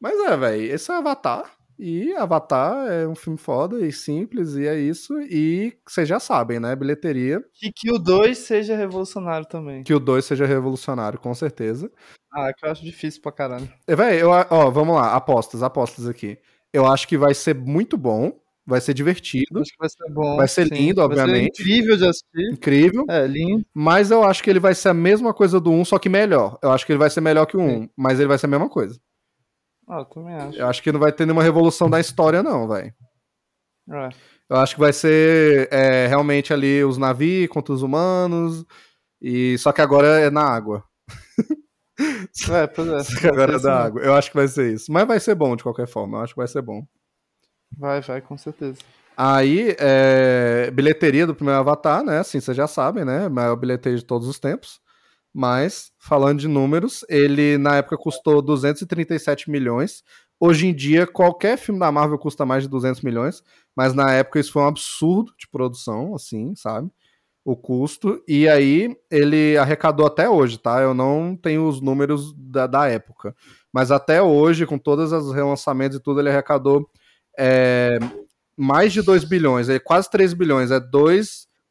Mas é, velho, esse é Avatar. E Avatar é um filme foda e simples, e é isso. E vocês já sabem, né? Bilheteria. E que o 2 seja revolucionário também. Que o 2 seja revolucionário, com certeza. Ah, que eu acho difícil pra caralho. É, Véi, eu, ó, vamos lá, apostas, apostas aqui. Eu acho que vai ser muito bom, vai ser divertido, Acho que vai ser bom. Vai ser lindo, obviamente. Vai ser incrível de assistir. incrível, É, lindo. mas eu acho que ele vai ser a mesma coisa do 1, só que melhor. Eu acho que ele vai ser melhor que o 1, mas ele vai ser a mesma coisa. Ah, eu também acho. Eu acho que não vai ter nenhuma revolução da história, não, velho. É. Eu acho que vai ser é, realmente ali os navios contra os humanos, e só que agora é na água. É, pois é. Só que agora é da água. Eu acho que vai ser isso. Mas vai ser bom de qualquer forma, eu acho que vai ser bom. Vai, vai, com certeza. Aí, é, bilheteria do primeiro Avatar, né? Assim, vocês já sabem, né? Maior bilheteria de todos os tempos. Mas, falando de números, ele na época custou 237 milhões. Hoje em dia, qualquer filme da Marvel custa mais de 200 milhões. Mas na época isso foi um absurdo de produção, assim, sabe? O custo. E aí, ele arrecadou até hoje, tá? Eu não tenho os números da, da época. Mas até hoje, com todos os relançamentos e tudo, ele arrecadou é, mais de 2 bilhões, é quase 3 bilhões, é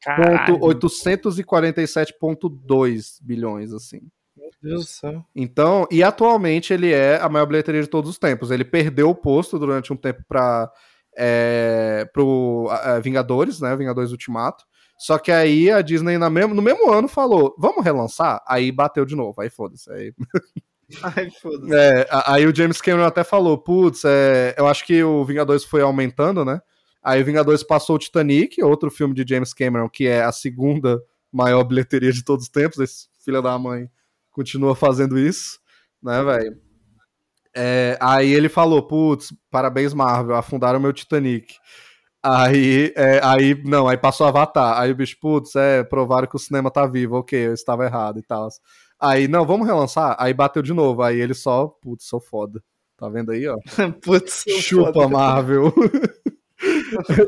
2.847.2 bilhões, assim. Meu Deus do céu. Então, e atualmente ele é a maior bilheteria de todos os tempos. Ele perdeu o posto durante um tempo para é, pro é, Vingadores, né? Vingadores Ultimato. Só que aí a Disney na mesmo, no mesmo ano falou: vamos relançar? Aí bateu de novo, aí foda-se. Aí Ai, foda-se. é, aí o James Cameron até falou, putz, é, eu acho que o Vingadores foi aumentando, né? Aí o Vingadores passou o Titanic, outro filme de James Cameron, que é a segunda maior bilheteria de todos os tempos. Esse filho da mãe continua fazendo isso, né, velho? É, aí ele falou, putz, parabéns Marvel, afundaram meu Titanic. Aí, é, aí, não, aí passou Avatar. Aí o bicho, putz, é, provaram que o cinema tá vivo, ok, eu estava errado e tal. Aí, não, vamos relançar? Aí bateu de novo. Aí ele só, putz, sou foda. Tá vendo aí, ó? Putz, Chupa, foda. Marvel.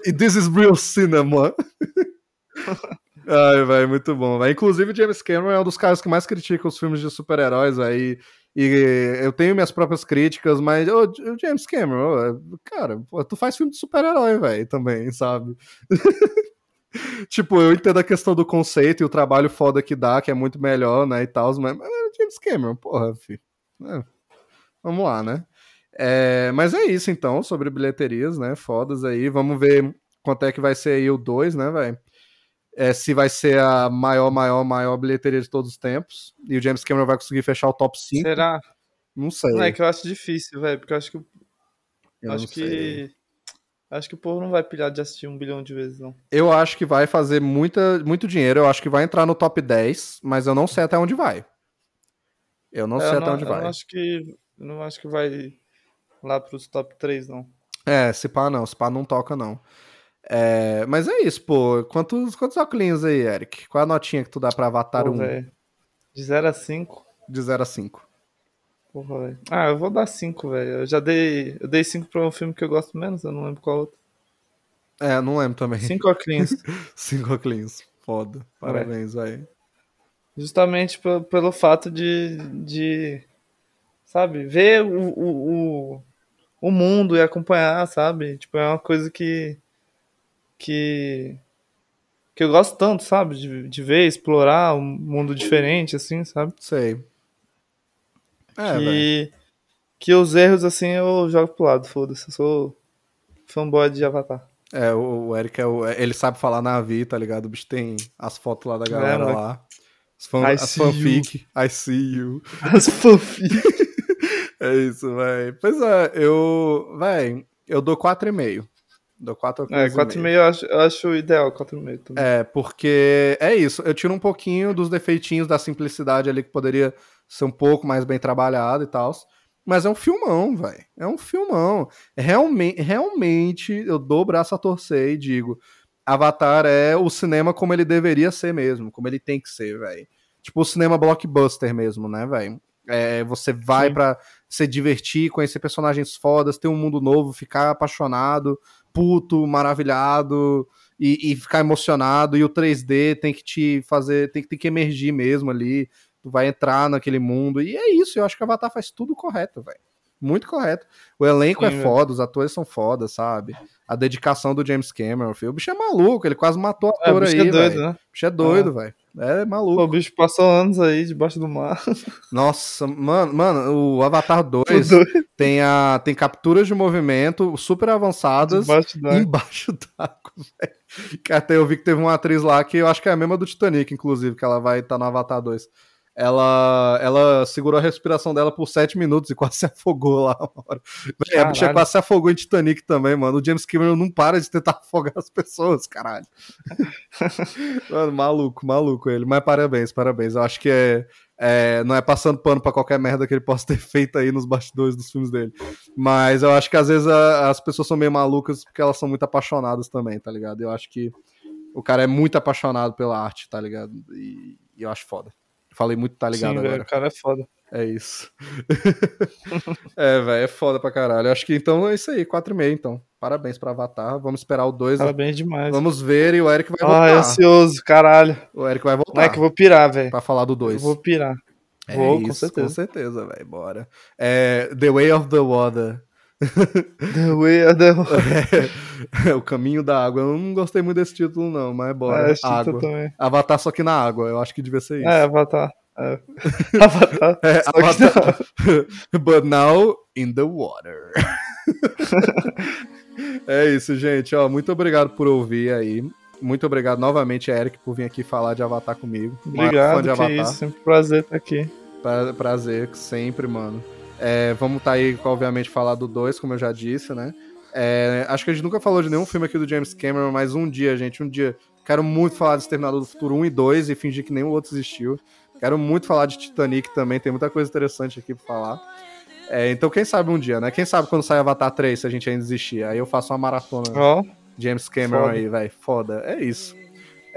E This is real cinema. Ai, velho, muito bom. véi. Inclusive, o James Cameron é um dos caras que mais critica os filmes de super-heróis, velho. E, eu tenho minhas próprias críticas, mas, J- James Cameron, ô, cara, pô, tu faz filme de super-herói, velho, também, sabe? tipo, eu entendo a questão do conceito e o trabalho foda que dá, que é muito melhor, né, e tal, mas, mas James Cameron, porra, filho. É, vamos lá, né? É, mas é isso, então, sobre bilheterias, né? Fodas aí. Vamos ver quanto é que vai ser aí o 2, né, velho? É, se vai ser a maior, maior, maior bilheteria de todos os tempos. E o James Cameron vai conseguir fechar o top 5. Será? Não sei. Não, é que eu acho difícil, velho, porque eu acho que, eu acho que acho que o povo não vai pilhar de assistir um bilhão de vezes, não. Eu acho que vai fazer muita, muito dinheiro. Eu acho que vai entrar no top 10, mas eu não sei até onde vai. Eu não É, sei eu até onde eu vai. não acho que eu não acho que vai lá pros top 3, não. É, se pá não, se pá não toca não. É, mas é isso, pô. Quantos, quantos óculos aí, Eric? Qual a notinha que tu dá pra Avatar Pô, 1 velho. De 0 a 5. de 0 a 5? Porra, velho. Ah, eu vou dar 5, velho. Eu já dei. Eu dei 5 pra um filme que eu gosto menos, eu não lembro qual outro. É, não lembro também. 5 Ocleans. 5 óculos. Foda. Parabéns, velho. Justamente pe- pelo fato de. de sabe, ver o, o, o, o mundo e acompanhar, sabe? Tipo, é uma coisa que. que. que eu gosto tanto, sabe? De, de ver, explorar um mundo diferente, assim, sabe? Sei. É, que, que os erros, assim, eu jogo pro lado, foda-se. Eu sou fanboy de Avatar. É, o, o Eric é o, ele sabe falar Navi, tá ligado? O bicho tem as fotos lá da galera mano. lá. As, fan, I as see fanfic. I see you. As fanfics. É isso, velho. Pois é, eu. Véi, eu dou 4,5. Dou 4 É, 4,5 eu acho, eu acho ideal, 4,5 também. É, porque é isso. Eu tiro um pouquinho dos defeitinhos da simplicidade ali que poderia ser um pouco mais bem trabalhado e tal. Mas é um filmão, velho. É um filmão. Realmente, realmente, eu dou o braço a torcer e digo: Avatar é o cinema como ele deveria ser mesmo, como ele tem que ser, velho. Tipo o cinema blockbuster mesmo, né, velho? É, você vai para se divertir, conhecer personagens fodas, ter um mundo novo, ficar apaixonado, puto, maravilhado e, e, ficar emocionado. E o 3D tem que te fazer, tem, tem que emergir mesmo ali. Tu vai entrar naquele mundo. E é isso, eu acho que o Avatar faz tudo correto, velho muito correto. O elenco é Sim, é foda, os atores são foda, sabe? A dedicação do James Cameron, filho. O bicho é maluco, ele quase matou a ator é, aí, é doido, né? O bicho é doido, é. velho. É maluco. o bicho passou anos aí debaixo do mar. Nossa, mano, mano, o Avatar 2 tem, a, tem capturas de movimento super avançadas embaixo d'água, velho. Até eu vi que teve uma atriz lá que eu acho que é a mesma do Titanic, inclusive, que ela vai estar tá no Avatar 2 ela, ela segurou a respiração dela por sete minutos e quase se afogou lá uma hora. a bicha quase se afogou em Titanic também, mano. O James Cameron não para de tentar afogar as pessoas, caralho. mano, maluco, maluco ele. Mas parabéns, parabéns. Eu acho que é, é, não é passando pano para qualquer merda que ele possa ter feito aí nos bastidores dos filmes dele. Mas eu acho que às vezes a, as pessoas são meio malucas porque elas são muito apaixonadas também, tá ligado? Eu acho que o cara é muito apaixonado pela arte, tá ligado? E, e eu acho foda. Falei muito, tá ligado Sim, agora. Véio, o cara é foda. É isso. é, velho, é foda pra caralho. Acho que então é isso aí, 4,5 então. Parabéns pra Avatar. Vamos esperar o 2. Parabéns demais. Vamos ver e o Eric vai voltar. Ai, ansioso, caralho. O Eric vai voltar. Não é que eu vou pirar, velho. Pra falar do 2. Vou pirar. É vou, isso, com certeza. Com certeza, velho. Bora. É, the Way of the Water. The Way of the Water. É, o Caminho da Água. Eu não gostei muito desse título, não, mas bora. É, água. Também. Avatar só que na água. Eu acho que devia ser isso. É, Avatar. É. Avatar. É, Avatar. But now in the water. é isso, gente. Ó, muito obrigado por ouvir aí. Muito obrigado novamente, Eric, por vir aqui falar de Avatar comigo. Obrigado, de Avatar. Isso, sempre prazer estar aqui. Pra, prazer, sempre, mano. É, vamos estar tá aí, obviamente, falar do 2, como eu já disse, né? É, acho que a gente nunca falou de nenhum filme aqui do James Cameron, mas um dia, gente, um dia. Quero muito falar de Exterminador do Futuro 1 e 2 e fingir que nenhum outro existiu. Quero muito falar de Titanic também, tem muita coisa interessante aqui pra falar. É, então, quem sabe um dia, né? Quem sabe quando sai Avatar 3, se a gente ainda existir. Aí eu faço uma maratona. Oh, James Cameron foda. aí, velho. Foda. É isso.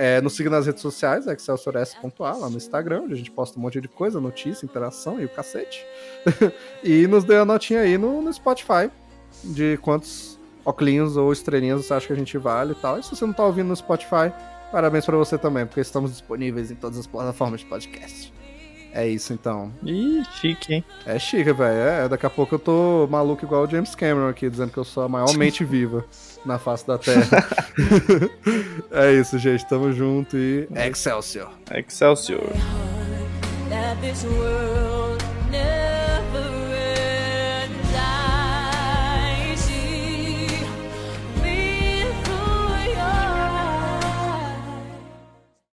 É, nos siga nas redes sociais, excelsiors.a, lá no Instagram, onde a gente posta um monte de coisa, notícia, interação e o cacete. e nos dê a notinha aí no, no Spotify de quantos oclinhos ou estrelinhas você acha que a gente vale e tal. E se você não tá ouvindo no Spotify, Parabéns para você também, porque estamos disponíveis em todas as plataformas de podcast. É isso então. Ih, chique, hein? É chique, velho. É, daqui a pouco eu tô maluco igual o James Cameron aqui, dizendo que eu sou a maior mente viva na face da Terra. é isso, gente. Tamo junto e. Excelsior! Excelsior!